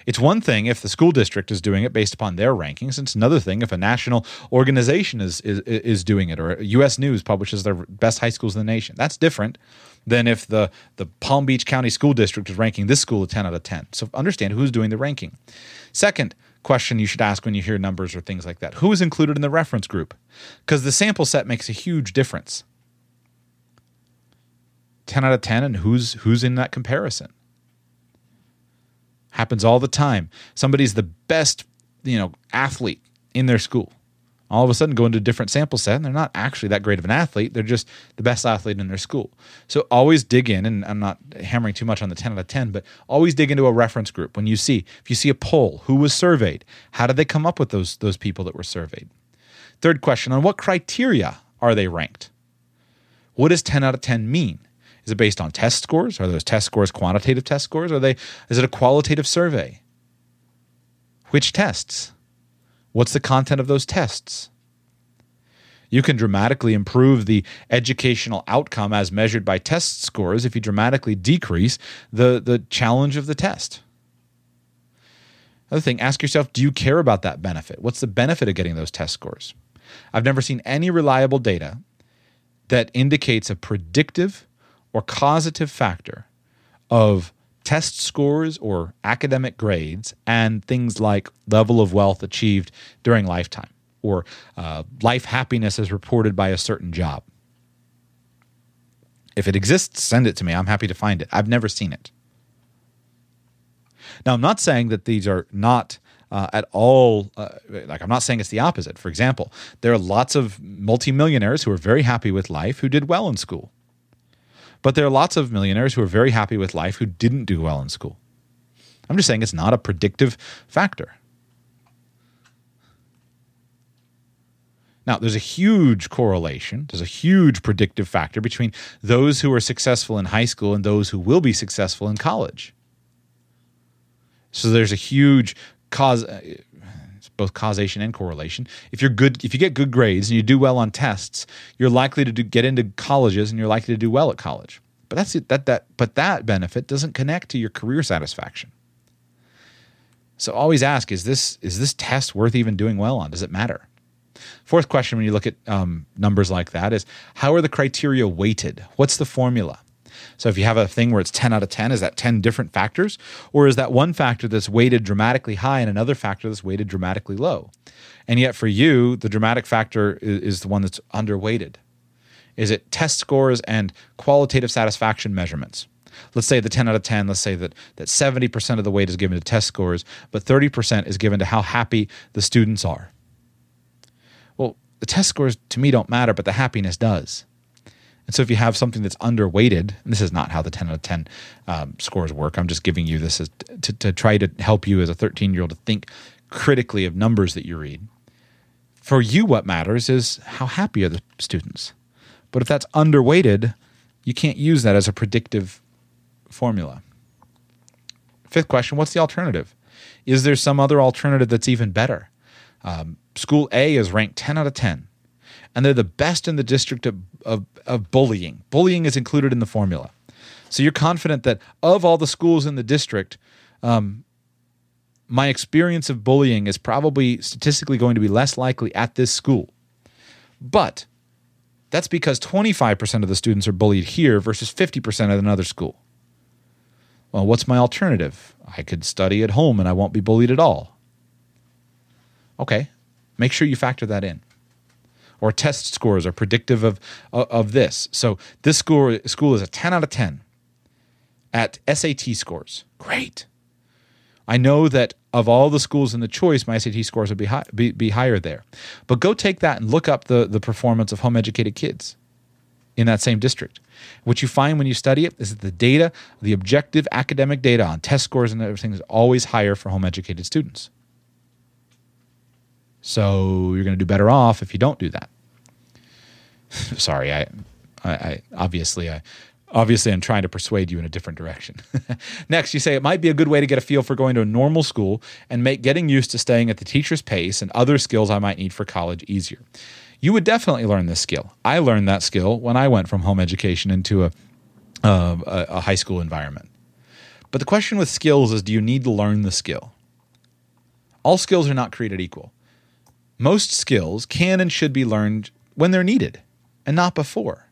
A: It's one thing if the school district is doing it based upon their rankings. It's another thing if a national organization is, is, is doing it or U.S. News publishes their best high schools in the nation. That's different than if the, the Palm Beach County School District is ranking this school a 10 out of 10. So understand who's doing the ranking. Second question you should ask when you hear numbers or things like that who is included in the reference group? Because the sample set makes a huge difference. 10 out of 10 and who's who's in that comparison happens all the time somebody's the best you know athlete in their school all of a sudden go into a different sample set and they're not actually that great of an athlete. They're just the best athlete in their school. So always dig in, and I'm not hammering too much on the 10 out of 10, but always dig into a reference group. When you see, if you see a poll, who was surveyed? How did they come up with those, those people that were surveyed? Third question on what criteria are they ranked? What does 10 out of 10 mean? Is it based on test scores? Are those test scores quantitative test scores? Are they is it a qualitative survey? Which tests? What's the content of those tests? You can dramatically improve the educational outcome as measured by test scores if you dramatically decrease the, the challenge of the test. Another thing, ask yourself do you care about that benefit? What's the benefit of getting those test scores? I've never seen any reliable data that indicates a predictive or causative factor of test scores or academic grades and things like level of wealth achieved during lifetime or uh, life happiness as reported by a certain job. If it exists, send it to me. I'm happy to find it. I've never seen it. Now, I'm not saying that these are not uh, at all, uh, like, I'm not saying it's the opposite. For example, there are lots of multimillionaires who are very happy with life who did well in school. But there are lots of millionaires who are very happy with life who didn't do well in school. I'm just saying it's not a predictive factor. Now, there's a huge correlation, there's a huge predictive factor between those who are successful in high school and those who will be successful in college. So there's a huge cause both causation and correlation. If you're good, if you get good grades and you do well on tests, you're likely to do, get into colleges and you're likely to do well at college. But that's it, that that but that benefit doesn't connect to your career satisfaction. So always ask: Is this is this test worth even doing well on? Does it matter? Fourth question, when you look at um, numbers like that, is how are the criteria weighted? What's the formula? So if you have a thing where it's 10 out of 10, is that 10 different factors? Or is that one factor that's weighted dramatically high and another factor that's weighted dramatically low? And yet for you, the dramatic factor is, is the one that's underweighted. Is it test scores and qualitative satisfaction measurements? Let's say the 10 out of 10, let's say that, that 70% of the weight is given to test scores, but 30% is given to how happy the students are. Well, the test scores to me don't matter, but the happiness does. And so if you have something that's underweighted, this is not how the 10 out of 10 um, scores work, I'm just giving you this as, to, to try to help you as a 13 year old to think critically of numbers that you read. For you, what matters is how happy are the students. But if that's underweighted, you can't use that as a predictive formula. Fifth question What's the alternative? Is there some other alternative that's even better? Um, school A is ranked 10 out of 10 and they're the best in the district of, of, of bullying. Bullying is included in the formula. So you're confident that of all the schools in the district, um, my experience of bullying is probably statistically going to be less likely at this school. But that's because 25% of the students are bullied here versus 50% at another school. Well, what's my alternative? I could study at home and I won't be bullied at all. Okay, make sure you factor that in or test scores are predictive of, of this. So this school, school is a 10 out of 10 at SAT scores. Great. I know that of all the schools in the choice, my SAT scores would be, high, be, be higher there. But go take that and look up the, the performance of home educated kids in that same district. What you find when you study it is that the data, the objective academic data on test scores and everything is always higher for home educated students. So you're going to do better off if you don't do that. Sorry, I, I, I obviously I obviously I'm trying to persuade you in a different direction. Next, you say it might be a good way to get a feel for going to a normal school and make getting used to staying at the teacher's pace and other skills I might need for college easier. You would definitely learn this skill. I learned that skill when I went from home education into a, um, a, a high school environment. But the question with skills is do you need to learn the skill? All skills are not created equal. Most skills can and should be learned when they're needed and not before.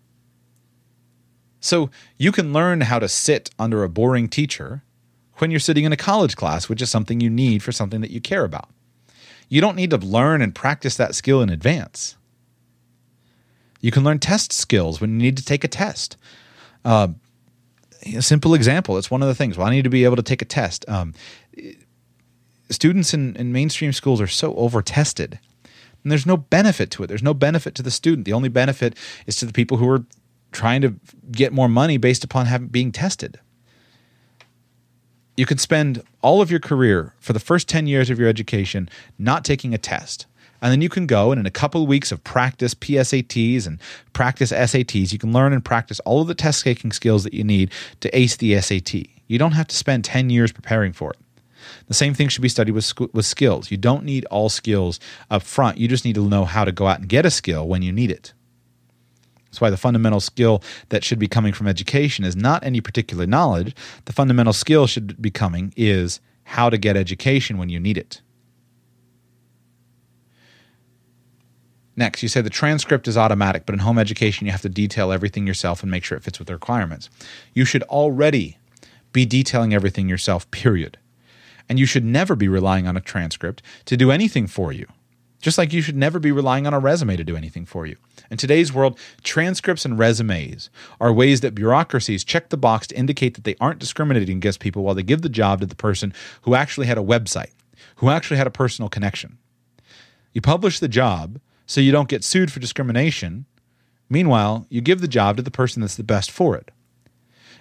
A: So you can learn how to sit under a boring teacher when you're sitting in a college class, which is something you need for something that you care about. You don't need to learn and practice that skill in advance. You can learn test skills when you need to take a test. Uh, a simple example. It's one of the things. Well, I need to be able to take a test. Um, students in, in mainstream schools are so over tested And there's no benefit to it. There's no benefit to the student. The only benefit is to the people who are trying to get more money based upon having, being tested. You could spend all of your career for the first 10 years of your education not taking a test. And then you can go and in a couple of weeks of practice PSATs and practice SATs, you can learn and practice all of the test taking skills that you need to ace the SAT. You don't have to spend 10 years preparing for it. The same thing should be studied with, with skills. You don't need all skills up front. You just need to know how to go out and get a skill when you need it. That's why the fundamental skill that should be coming from education is not any particular knowledge. The fundamental skill should be coming is how to get education when you need it. Next, you say the transcript is automatic, but in home education, you have to detail everything yourself and make sure it fits with the requirements. You should already be detailing everything yourself, period. And you should never be relying on a transcript to do anything for you. Just like you should never be relying on a resume to do anything for you. In today's world, transcripts and resumes are ways that bureaucracies check the box to indicate that they aren't discriminating against people while they give the job to the person who actually had a website, who actually had a personal connection. You publish the job so you don't get sued for discrimination. Meanwhile, you give the job to the person that's the best for it.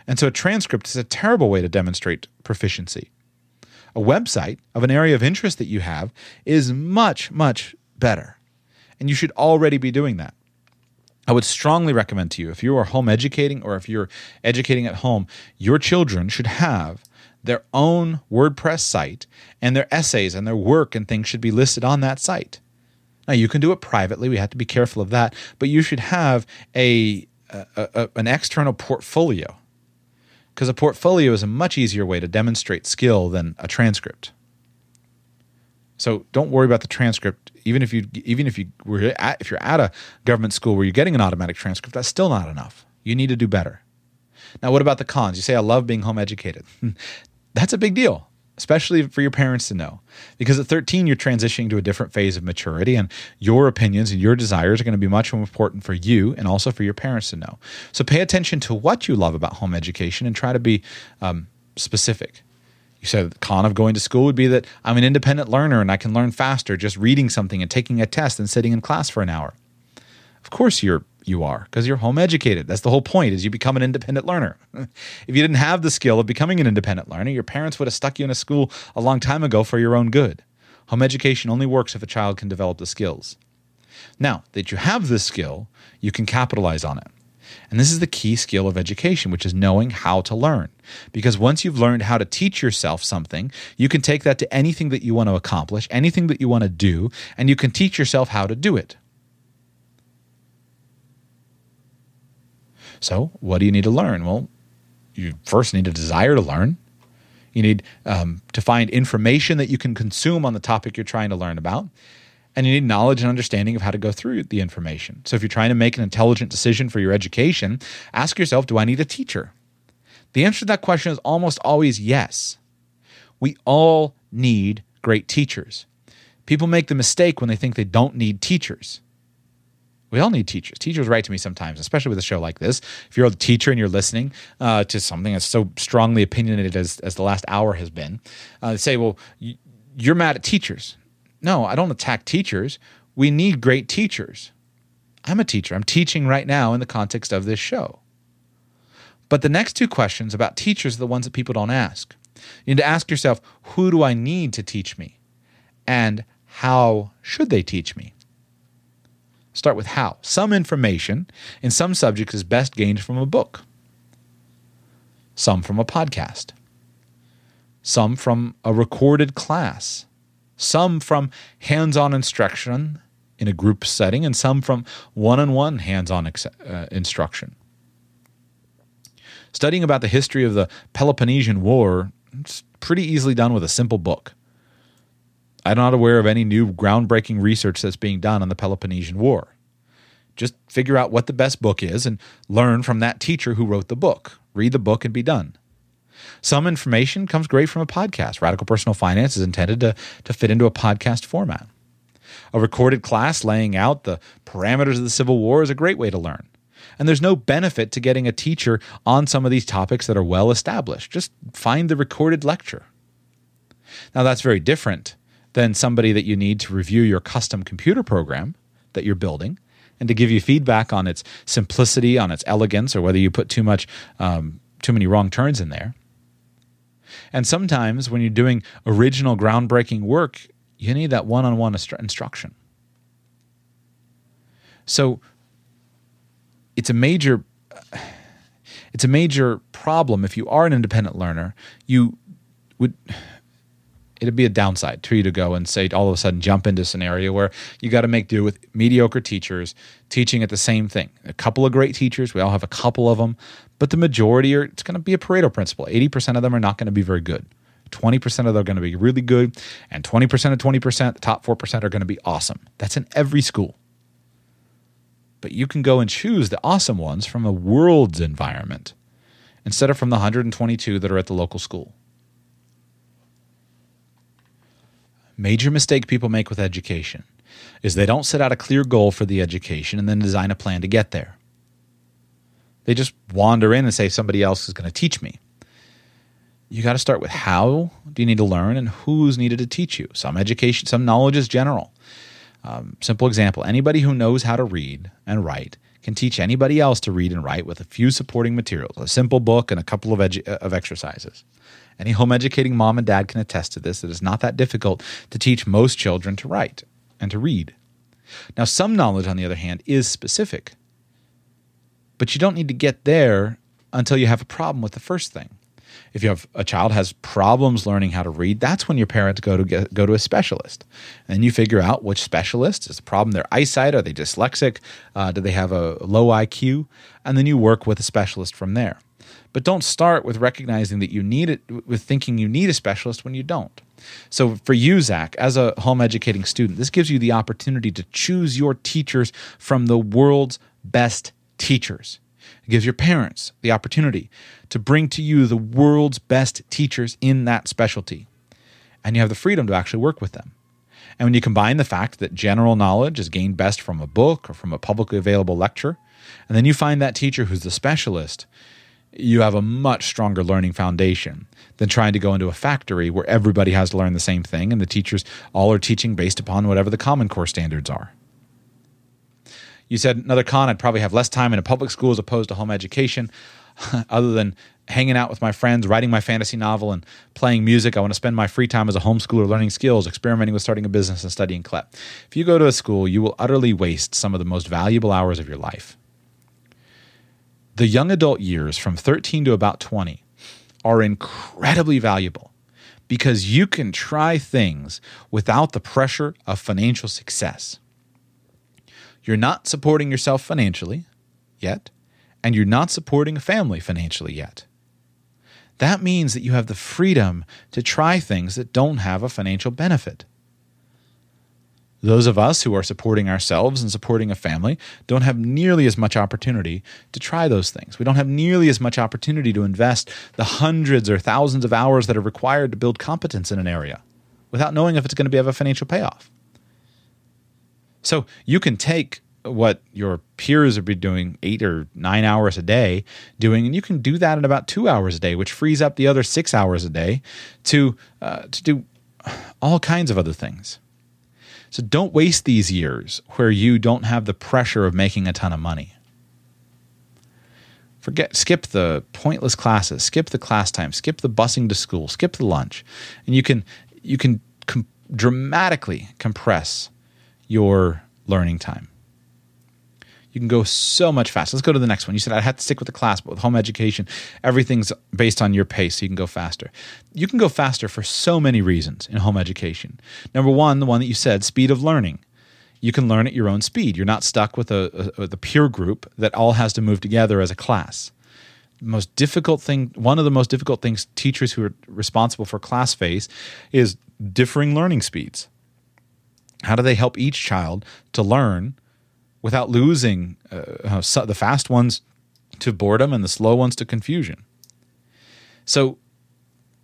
A: And so a transcript is a terrible way to demonstrate proficiency a website of an area of interest that you have is much, much better. And you should already be doing that. I would strongly recommend to you if you are home educating or if you're educating at home, your children should have their own WordPress site and their essays and their work and things should be listed on that site. Now, you can do it privately. We have to be careful of that, but you should have a, a, a an external portfolio because a portfolio is a much easier way to demonstrate skill than a transcript. So don't worry about the transcript. Even if you even if you were at, if you're at a government school where you're getting an automatic transcript, that's still not enough. You need to do better. Now, what about the cons? You say I love being home educated. that's a big deal especially for your parents to know. Because at 13, you're transitioning to a different phase of maturity, and your opinions and your desires are going to be much more important for you and also for your parents to know. So pay attention to what you love about home education and try to be um, specific. You said the con of going to school would be that I'm an independent learner and I can learn faster just reading something and taking a test and sitting in class for an hour. Of course, you're you are because you're home educated. That's the whole point is you become an independent learner. if you didn't have the skill of becoming an independent learner, your parents would have stuck you in a school a long time ago for your own good. Home education only works if a child can develop the skills. Now that you have this skill, you can capitalize on it. And this is the key skill of education, which is knowing how to learn. Because once you've learned how to teach yourself something, you can take that to anything that you want to accomplish, anything that you want to do, and you can teach yourself how to do it. So, what do you need to learn? Well, you first need a desire to learn. You need um, to find information that you can consume on the topic you're trying to learn about. And you need knowledge and understanding of how to go through the information. So, if you're trying to make an intelligent decision for your education, ask yourself Do I need a teacher? The answer to that question is almost always yes. We all need great teachers. People make the mistake when they think they don't need teachers. We all need teachers. Teachers write to me sometimes, especially with a show like this. If you're a teacher and you're listening uh, to something that's so strongly opinionated as, as the last hour has been, uh, they say, well, you're mad at teachers. No, I don't attack teachers. We need great teachers. I'm a teacher. I'm teaching right now in the context of this show. But the next two questions about teachers are the ones that people don't ask. You need to ask yourself, who do I need to teach me? And how should they teach me? Start with how. Some information in some subjects is best gained from a book, some from a podcast, some from a recorded class, some from hands on instruction in a group setting, and some from one on one hands on uh, instruction. Studying about the history of the Peloponnesian War is pretty easily done with a simple book. I'm not aware of any new groundbreaking research that's being done on the Peloponnesian War. Just figure out what the best book is and learn from that teacher who wrote the book. Read the book and be done. Some information comes great from a podcast. Radical Personal Finance is intended to, to fit into a podcast format. A recorded class laying out the parameters of the Civil War is a great way to learn. And there's no benefit to getting a teacher on some of these topics that are well established. Just find the recorded lecture. Now, that's very different than somebody that you need to review your custom computer program that you're building and to give you feedback on its simplicity, on its elegance, or whether you put too much, um, too many wrong turns in there. And sometimes when you're doing original groundbreaking work, you need that one on one instruction. So it's a major it's a major problem if you are an independent learner. You would it'd be a downside to you to go and say all of a sudden jump into a scenario where you got to make do with mediocre teachers teaching at the same thing. A couple of great teachers, we all have a couple of them, but the majority are it's going to be a Pareto principle. 80% of them are not going to be very good. 20% of them are going to be really good, and 20% of 20%, the top 4% are going to be awesome. That's in every school. But you can go and choose the awesome ones from a world's environment instead of from the 122 that are at the local school. Major mistake people make with education is they don't set out a clear goal for the education and then design a plan to get there. They just wander in and say somebody else is going to teach me. You got to start with how do you need to learn and who's needed to teach you. Some education, some knowledge is general. Um, simple example anybody who knows how to read and write can teach anybody else to read and write with a few supporting materials, a simple book, and a couple of, edu- of exercises. Any home educating mom and dad can attest to this. It is not that difficult to teach most children to write and to read. Now, some knowledge, on the other hand, is specific, but you don't need to get there until you have a problem with the first thing. If you have a child has problems learning how to read, that's when your parents go to get, go to a specialist, and you figure out which specialist is the problem. Their eyesight? Are they dyslexic? Uh, do they have a low IQ? And then you work with a specialist from there. But don't start with recognizing that you need it, with thinking you need a specialist when you don't. So, for you, Zach, as a home educating student, this gives you the opportunity to choose your teachers from the world's best teachers. It gives your parents the opportunity to bring to you the world's best teachers in that specialty. And you have the freedom to actually work with them. And when you combine the fact that general knowledge is gained best from a book or from a publicly available lecture, and then you find that teacher who's the specialist, you have a much stronger learning foundation than trying to go into a factory where everybody has to learn the same thing and the teachers all are teaching based upon whatever the Common Core standards are. You said another con, I'd probably have less time in a public school as opposed to home education. other than hanging out with my friends, writing my fantasy novel, and playing music. I want to spend my free time as a homeschooler learning skills, experimenting with starting a business, and studying CLEP. If you go to a school, you will utterly waste some of the most valuable hours of your life. The young adult years from 13 to about 20 are incredibly valuable because you can try things without the pressure of financial success. You're not supporting yourself financially yet and you're not supporting a family financially yet. That means that you have the freedom to try things that don't have a financial benefit. Those of us who are supporting ourselves and supporting a family don't have nearly as much opportunity to try those things. We don't have nearly as much opportunity to invest the hundreds or thousands of hours that are required to build competence in an area without knowing if it's going to be have a financial payoff. So you can take what your peers would be doing eight or nine hours a day doing, and you can do that in about two hours a day, which frees up the other six hours a day to uh, to do all kinds of other things. So don't waste these years where you don't have the pressure of making a ton of money. Forget, skip the pointless classes, skip the class time, skip the busing to school, skip the lunch, and you can you can com- dramatically compress your learning time you can go so much faster. Let's go to the next one. You said I had to stick with the class, but with home education, everything's based on your pace, so you can go faster. You can go faster for so many reasons in home education. Number one, the one that you said, speed of learning. You can learn at your own speed. You're not stuck with a, a, a peer group that all has to move together as a class. The most difficult thing, one of the most difficult things teachers who are responsible for class face is differing learning speeds. How do they help each child to learn without losing uh, the fast ones to boredom and the slow ones to confusion. So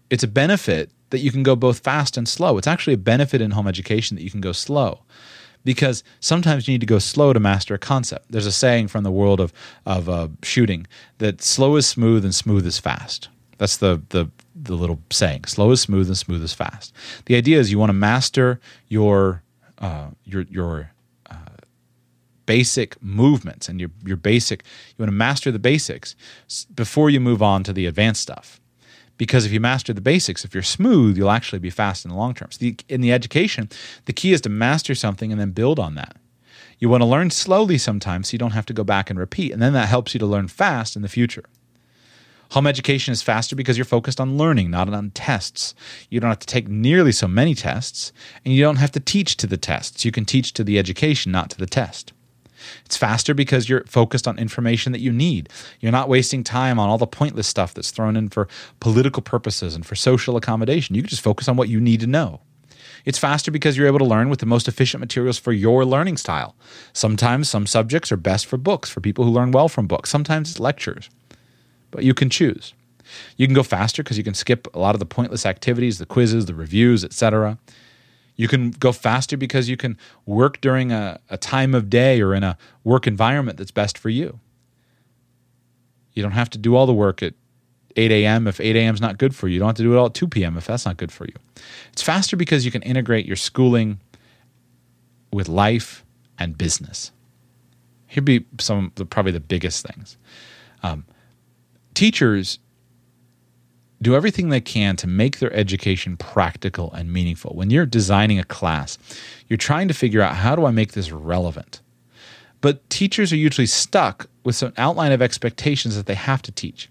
A: it's a benefit that you can go both fast and slow. It's actually a benefit in home education that you can go slow because sometimes you need to go slow to master a concept. There's a saying from the world of, of uh, shooting that slow is smooth and smooth is fast. That's the, the the little saying: "Slow is smooth, and smooth is fast." The idea is you want to master your uh, your your uh, basic movements and your your basic. You want to master the basics before you move on to the advanced stuff. Because if you master the basics, if you're smooth, you'll actually be fast in the long term. So the, in the education, the key is to master something and then build on that. You want to learn slowly sometimes so you don't have to go back and repeat. And then that helps you to learn fast in the future. Home education is faster because you're focused on learning, not on tests. You don't have to take nearly so many tests, and you don't have to teach to the tests. You can teach to the education, not to the test. It's faster because you're focused on information that you need. You're not wasting time on all the pointless stuff that's thrown in for political purposes and for social accommodation. You can just focus on what you need to know. It's faster because you're able to learn with the most efficient materials for your learning style. Sometimes some subjects are best for books, for people who learn well from books. Sometimes it's lectures but you can choose. You can go faster because you can skip a lot of the pointless activities, the quizzes, the reviews, etc. You can go faster because you can work during a, a time of day or in a work environment that's best for you. You don't have to do all the work at 8 a.m. if 8 a.m. is not good for you. You don't have to do it all at 2 p.m. if that's not good for you. It's faster because you can integrate your schooling with life and business. Here'd be some of the, probably the biggest things. Um, teachers do everything they can to make their education practical and meaningful. When you're designing a class, you're trying to figure out how do I make this relevant? But teachers are usually stuck with some outline of expectations that they have to teach.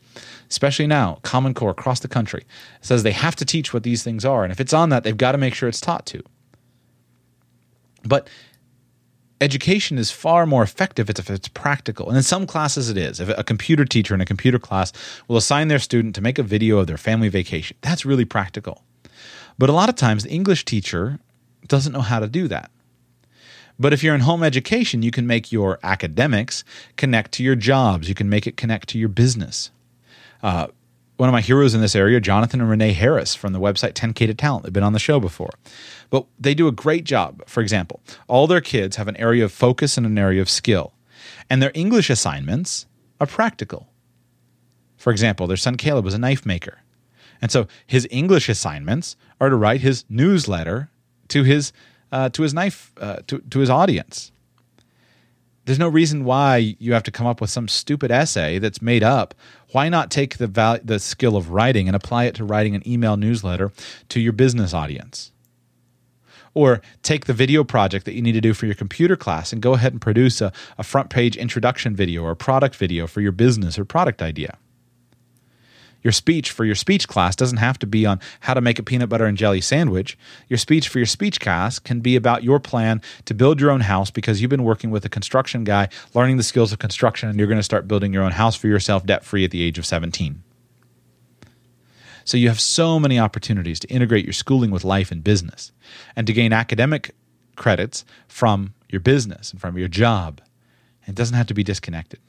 A: Especially now, Common Core across the country says they have to teach what these things are. And if it's on that, they've got to make sure it's taught to. But education is far more effective if it's practical. And in some classes, it is. If a computer teacher in a computer class will assign their student to make a video of their family vacation, that's really practical. But a lot of times, the English teacher doesn't know how to do that. But if you're in home education, you can make your academics connect to your jobs. You can make it connect to your business. Uh, one of my heroes in this area, Jonathan and Renee Harris from the website 10K to Talent. They've been on the show before. But they do a great job. For example, all their kids have an area of focus and an area of skill. And their English assignments are practical. For example, their son Caleb was a knife maker. And so his English assignments are to write his newsletter to his uh, to his knife uh, to, to his audience. There's no reason why you have to come up with some stupid essay that's made up. Why not take the val- the skill of writing and apply it to writing an email newsletter to your business audience? Or take the video project that you need to do for your computer class and go ahead and produce a, a front page introduction video or a product video for your business or product idea. Your speech for your speech class doesn't have to be on how to make a peanut butter and jelly sandwich. Your speech for your speech class can be about your plan to build your own house because you've been working with a construction guy, learning the skills of construction, and you're going to start building your own house for yourself debt free at the age of 17. So you have so many opportunities to integrate your schooling with life and business and to gain academic credits from your business and from your job. It doesn't have to be disconnected.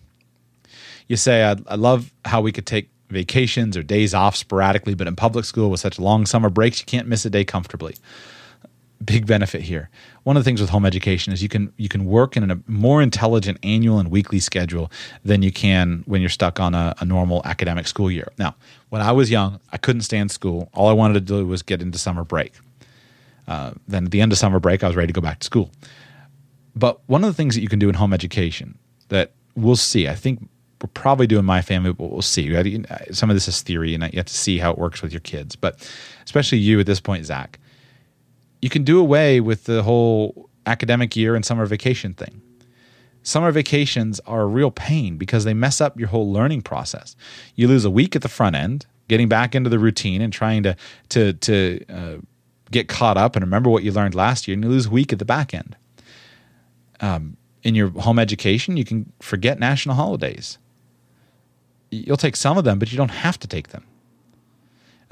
A: You say, I, I love how we could take vacations or days off sporadically, but in public school with such long summer breaks, you can't miss a day comfortably. Big benefit here. One of the things with home education is you can you can work in a more intelligent annual and weekly schedule than you can when you're stuck on a, a normal academic school year. Now, when I was young, I couldn't stand school. All I wanted to do was get into summer break. Uh, then at the end of summer break, I was ready to go back to school. But one of the things that you can do in home education that we'll see, I think we're probably doing my family, but we'll see. Some of this is theory, and you have to see how it works with your kids. But especially you at this point, Zach, you can do away with the whole academic year and summer vacation thing. Summer vacations are a real pain because they mess up your whole learning process. You lose a week at the front end, getting back into the routine and trying to to to uh, get caught up and remember what you learned last year, and you lose a week at the back end. Um, in your home education, you can forget national holidays you'll take some of them, but you don't have to take them.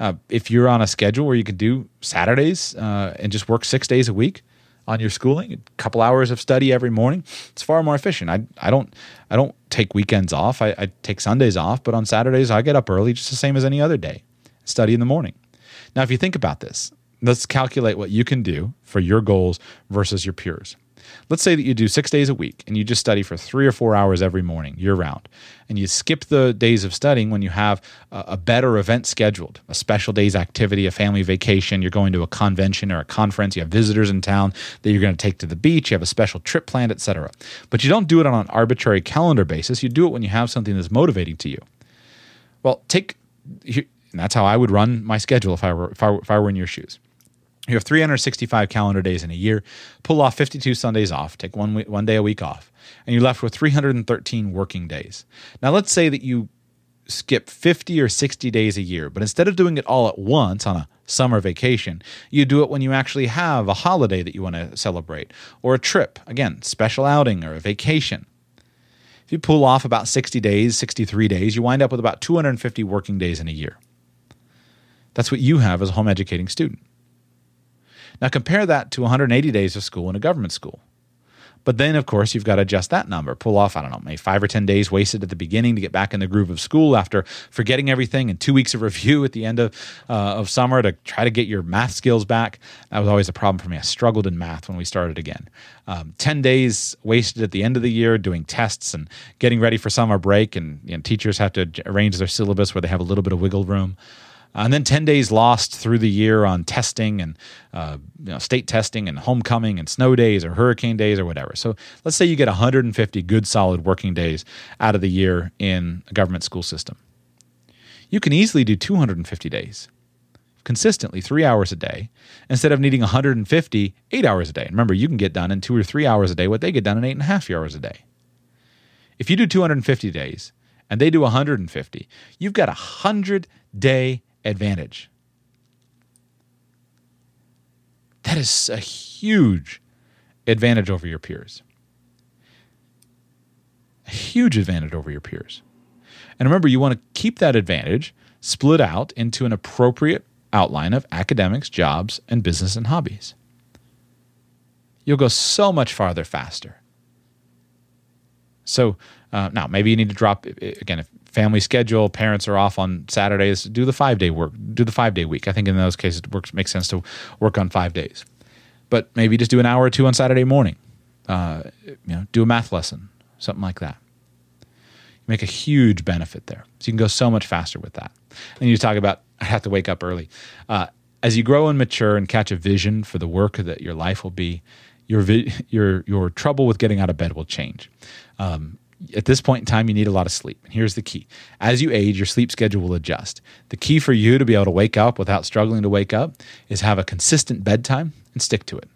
A: Uh, if you're on a schedule where you can do Saturdays uh, and just work six days a week on your schooling, a couple hours of study every morning, it's far more efficient. I, I don't I don't take weekends off. I, I take Sundays off, but on Saturdays I get up early, just the same as any other day. Study in the morning. Now, if you think about this, let's calculate what you can do for your goals versus your peers. Let's say that you do six days a week and you just study for three or four hours every morning, year round, and you skip the days of studying when you have a, a better event scheduled, a special day's activity, a family vacation, you're going to a convention or a conference, you have visitors in town that you're going to take to the beach, you have a special trip planned, etc. But you don't do it on an arbitrary calendar basis. You do it when you have something that's motivating to you. Well, take, and that's how I would run my schedule if I were, if I if I were in your shoes. You have 365 calendar days in a year. Pull off 52 Sundays off. Take one one day a week off, and you're left with 313 working days. Now, let's say that you skip 50 or 60 days a year, but instead of doing it all at once on a summer vacation, you do it when you actually have a holiday that you want to celebrate or a trip. Again, special outing or a vacation. If you pull off about 60 days, 63 days, you wind up with about 250 working days in a year. That's what you have as a home educating student. Now compare that to 180 days of school in a government school. But then, of course, you've got to adjust that number. Pull off, I don't know, maybe five or 10 days wasted at the beginning to get back in the groove of school after forgetting everything and two weeks of review at the end of, uh, of summer to try to get your math skills back. That was always a problem for me. I struggled in math when we started again. Um, 10 days wasted at the end of the year doing tests and getting ready for summer break. And you know, teachers have to arrange their syllabus where they have a little bit of wiggle room. Uh, and then 10 days lost through the year on testing and uh, you know, state testing and homecoming and snow days or hurricane days or whatever. So let's say you get 150 good, solid working days out of the year in a government school system. You can easily do 250 days consistently, three hours a day, instead of needing 150, eight hours a day. Remember, you can get done in two or three hours a day what they get done in eight and a half hours a day. If you do 250 days and they do 150, you've got a 100 day advantage. That is a huge advantage over your peers. A huge advantage over your peers. And remember, you want to keep that advantage split out into an appropriate outline of academics, jobs, and business and hobbies. You'll go so much farther faster. So uh, now maybe you need to drop again if family schedule, parents are off on Saturdays, do the five day work, do the five day week. I think in those cases it works makes sense to work on five days. But maybe just do an hour or two on Saturday morning. Uh, you know, do a math lesson, something like that. You make a huge benefit there. So you can go so much faster with that. And you talk about I have to wake up early. Uh, as you grow and mature and catch a vision for the work that your life will be, your vi- your your trouble with getting out of bed will change. Um, at this point in time, you need a lot of sleep. And here's the key as you age, your sleep schedule will adjust. The key for you to be able to wake up without struggling to wake up is have a consistent bedtime and stick to it.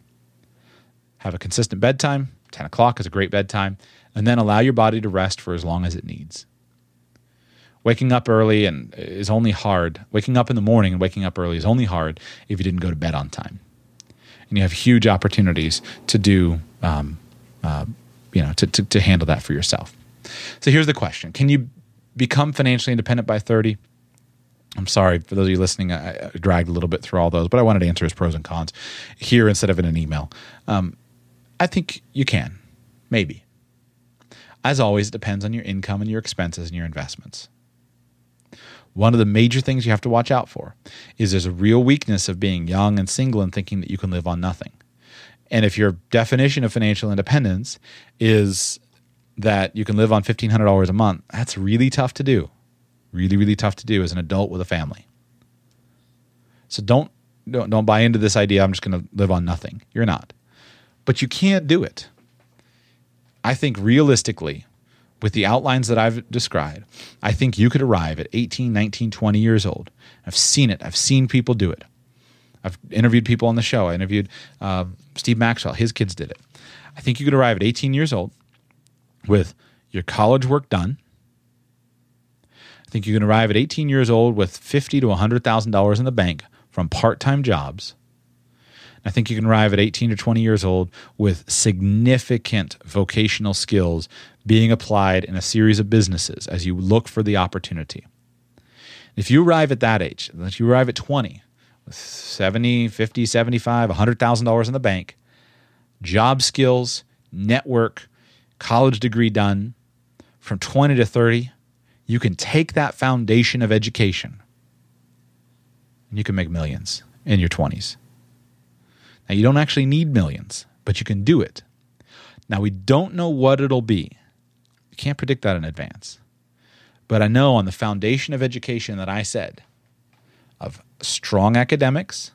A: Have a consistent bedtime, 10 o'clock is a great bedtime, and then allow your body to rest for as long as it needs. Waking up early and is only hard. Waking up in the morning and waking up early is only hard if you didn't go to bed on time. And you have huge opportunities to do, um, uh, you know, to, to, to handle that for yourself. So here's the question Can you become financially independent by 30? I'm sorry for those of you listening. I, I, dragged a little bit through all those, but I wanted to answer his pros and cons here instead of in an email. Um, I think you can, maybe. As always, it depends on your income and your expenses and your investments. One of the major things you have to watch out for is there's a real weakness of being young and single and thinking that you can live on nothing. And if your definition of financial independence is that you can live on $1,500 a month, that's really tough to do. Really, really tough to do as an adult with a family. So don't, don't, don't buy into this idea, I'm just going to live on nothing. You're not. But you can't do it. I think realistically, with the outlines that I've described, I think you could arrive at 18, 19, 20 years old. I've seen it. I've seen people do it. I've interviewed people on the show. I interviewed uh, Steve Maxwell. His kids did it. I think you could arrive at 18 years old with your college work done. I think you can arrive at 18 years old with 50 to 100,000 dollars in the bank from part-time jobs. I think you can arrive at 18 to 20 years old with significant vocational skills being applied in a series of businesses as you look for the opportunity. If you arrive at that age, if you arrive at 20 with 70, 50, 75, $100,000 in the bank, job skills, network, college degree done, from 20 to 30, you can take that foundation of education and you can make millions in your 20s. Now, you don't actually need millions, but you can do it. Now, we don't know what it'll be. You can't predict that in advance. But I know on the foundation of education that I said of strong academics,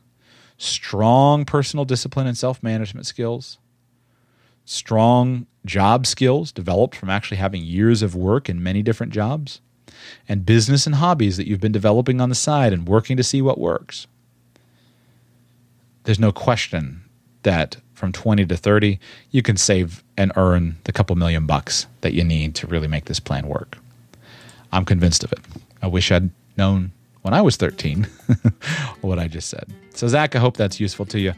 A: strong personal discipline and self management skills, strong job skills developed from actually having years of work in many different jobs, and business and hobbies that you've been developing on the side and working to see what works. There's no question that from 20 to 30, you can save and earn the couple million bucks that you need to really make this plan work. I'm convinced of it. I wish I'd known when I was 13 what I just said. So, Zach, I hope that's useful to you.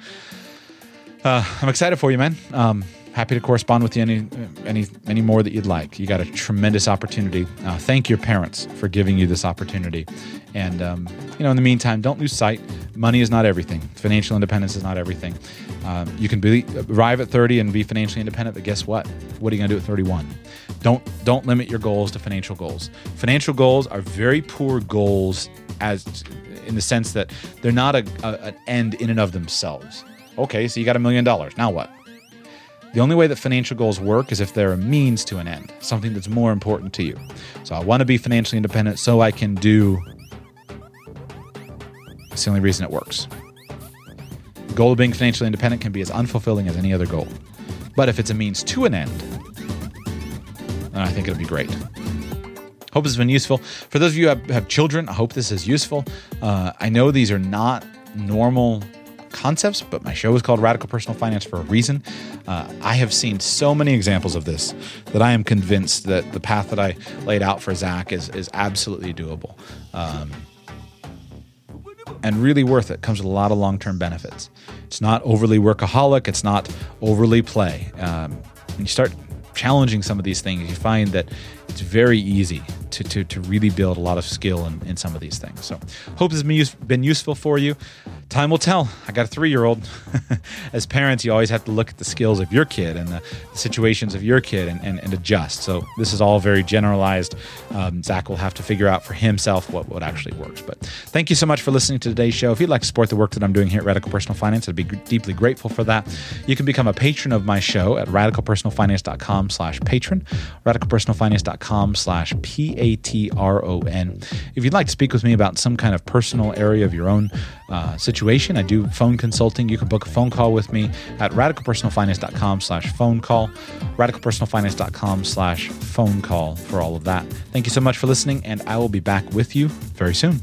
A: Uh, I'm excited for you, man. Um, happy to correspond with you any any any more that you'd like. You got a tremendous opportunity. Uh, thank your parents for giving you this opportunity, and um, you know in the meantime, don't lose sight. Money is not everything. Financial independence is not everything. Um, you can be, arrive at 30 and be financially independent, but guess what? What are you going to do at 31? Don't don't limit your goals to financial goals. Financial goals are very poor goals as in the sense that they're not a, a an end in and of themselves. Okay, so you got a million dollars. Now what? The only way that financial goals work is if they're a means to an end, something that's more important to you. So I want to be financially independent so I can do. It's the only reason it works. The goal of being financially independent can be as unfulfilling as any other goal. But if it's a means to an end, then I think it'll be great. Hope this has been useful. For those of you who have, have children, I hope this is useful. Uh, I know these are not normal concepts, but my show is called Radical Personal Finance for a reason. Uh, I have seen so many examples of this that I am convinced that the path that I laid out for Zach is is absolutely doable. Um, and really worth it. Comes with a lot of long term benefits. It's not overly workaholic. It's not overly play. Um, when you start challenging some of these things, you find that it's very easy to, to, to really build a lot of skill in, in some of these things. So, hope this has been useful for you. Time will tell. I got a three year old. As parents, you always have to look at the skills of your kid and the, situations of your kid and, and, and, adjust. So, this is all very generalized. Um, Zach will have to figure out for himself what, what actually works. But thank you so much for listening to today's show. If you'd like to support the work that I'm doing here at Radical Personal Finance, I'd be deeply grateful for that. You can become a patron of my show at radicalpersonalfinance.com slash patron, radicalpersonalfinance.com slash P-A-T-R-O-N. If you'd like to speak with me about some kind of personal area of your own uh, situation, I do phone consulting. You can book a phone call with me at radicalpersonalfinance.com slash phone call, radicalpersonalfinance.com slash phone call for all of that. Thank you so much for listening, and I will be back with you very soon.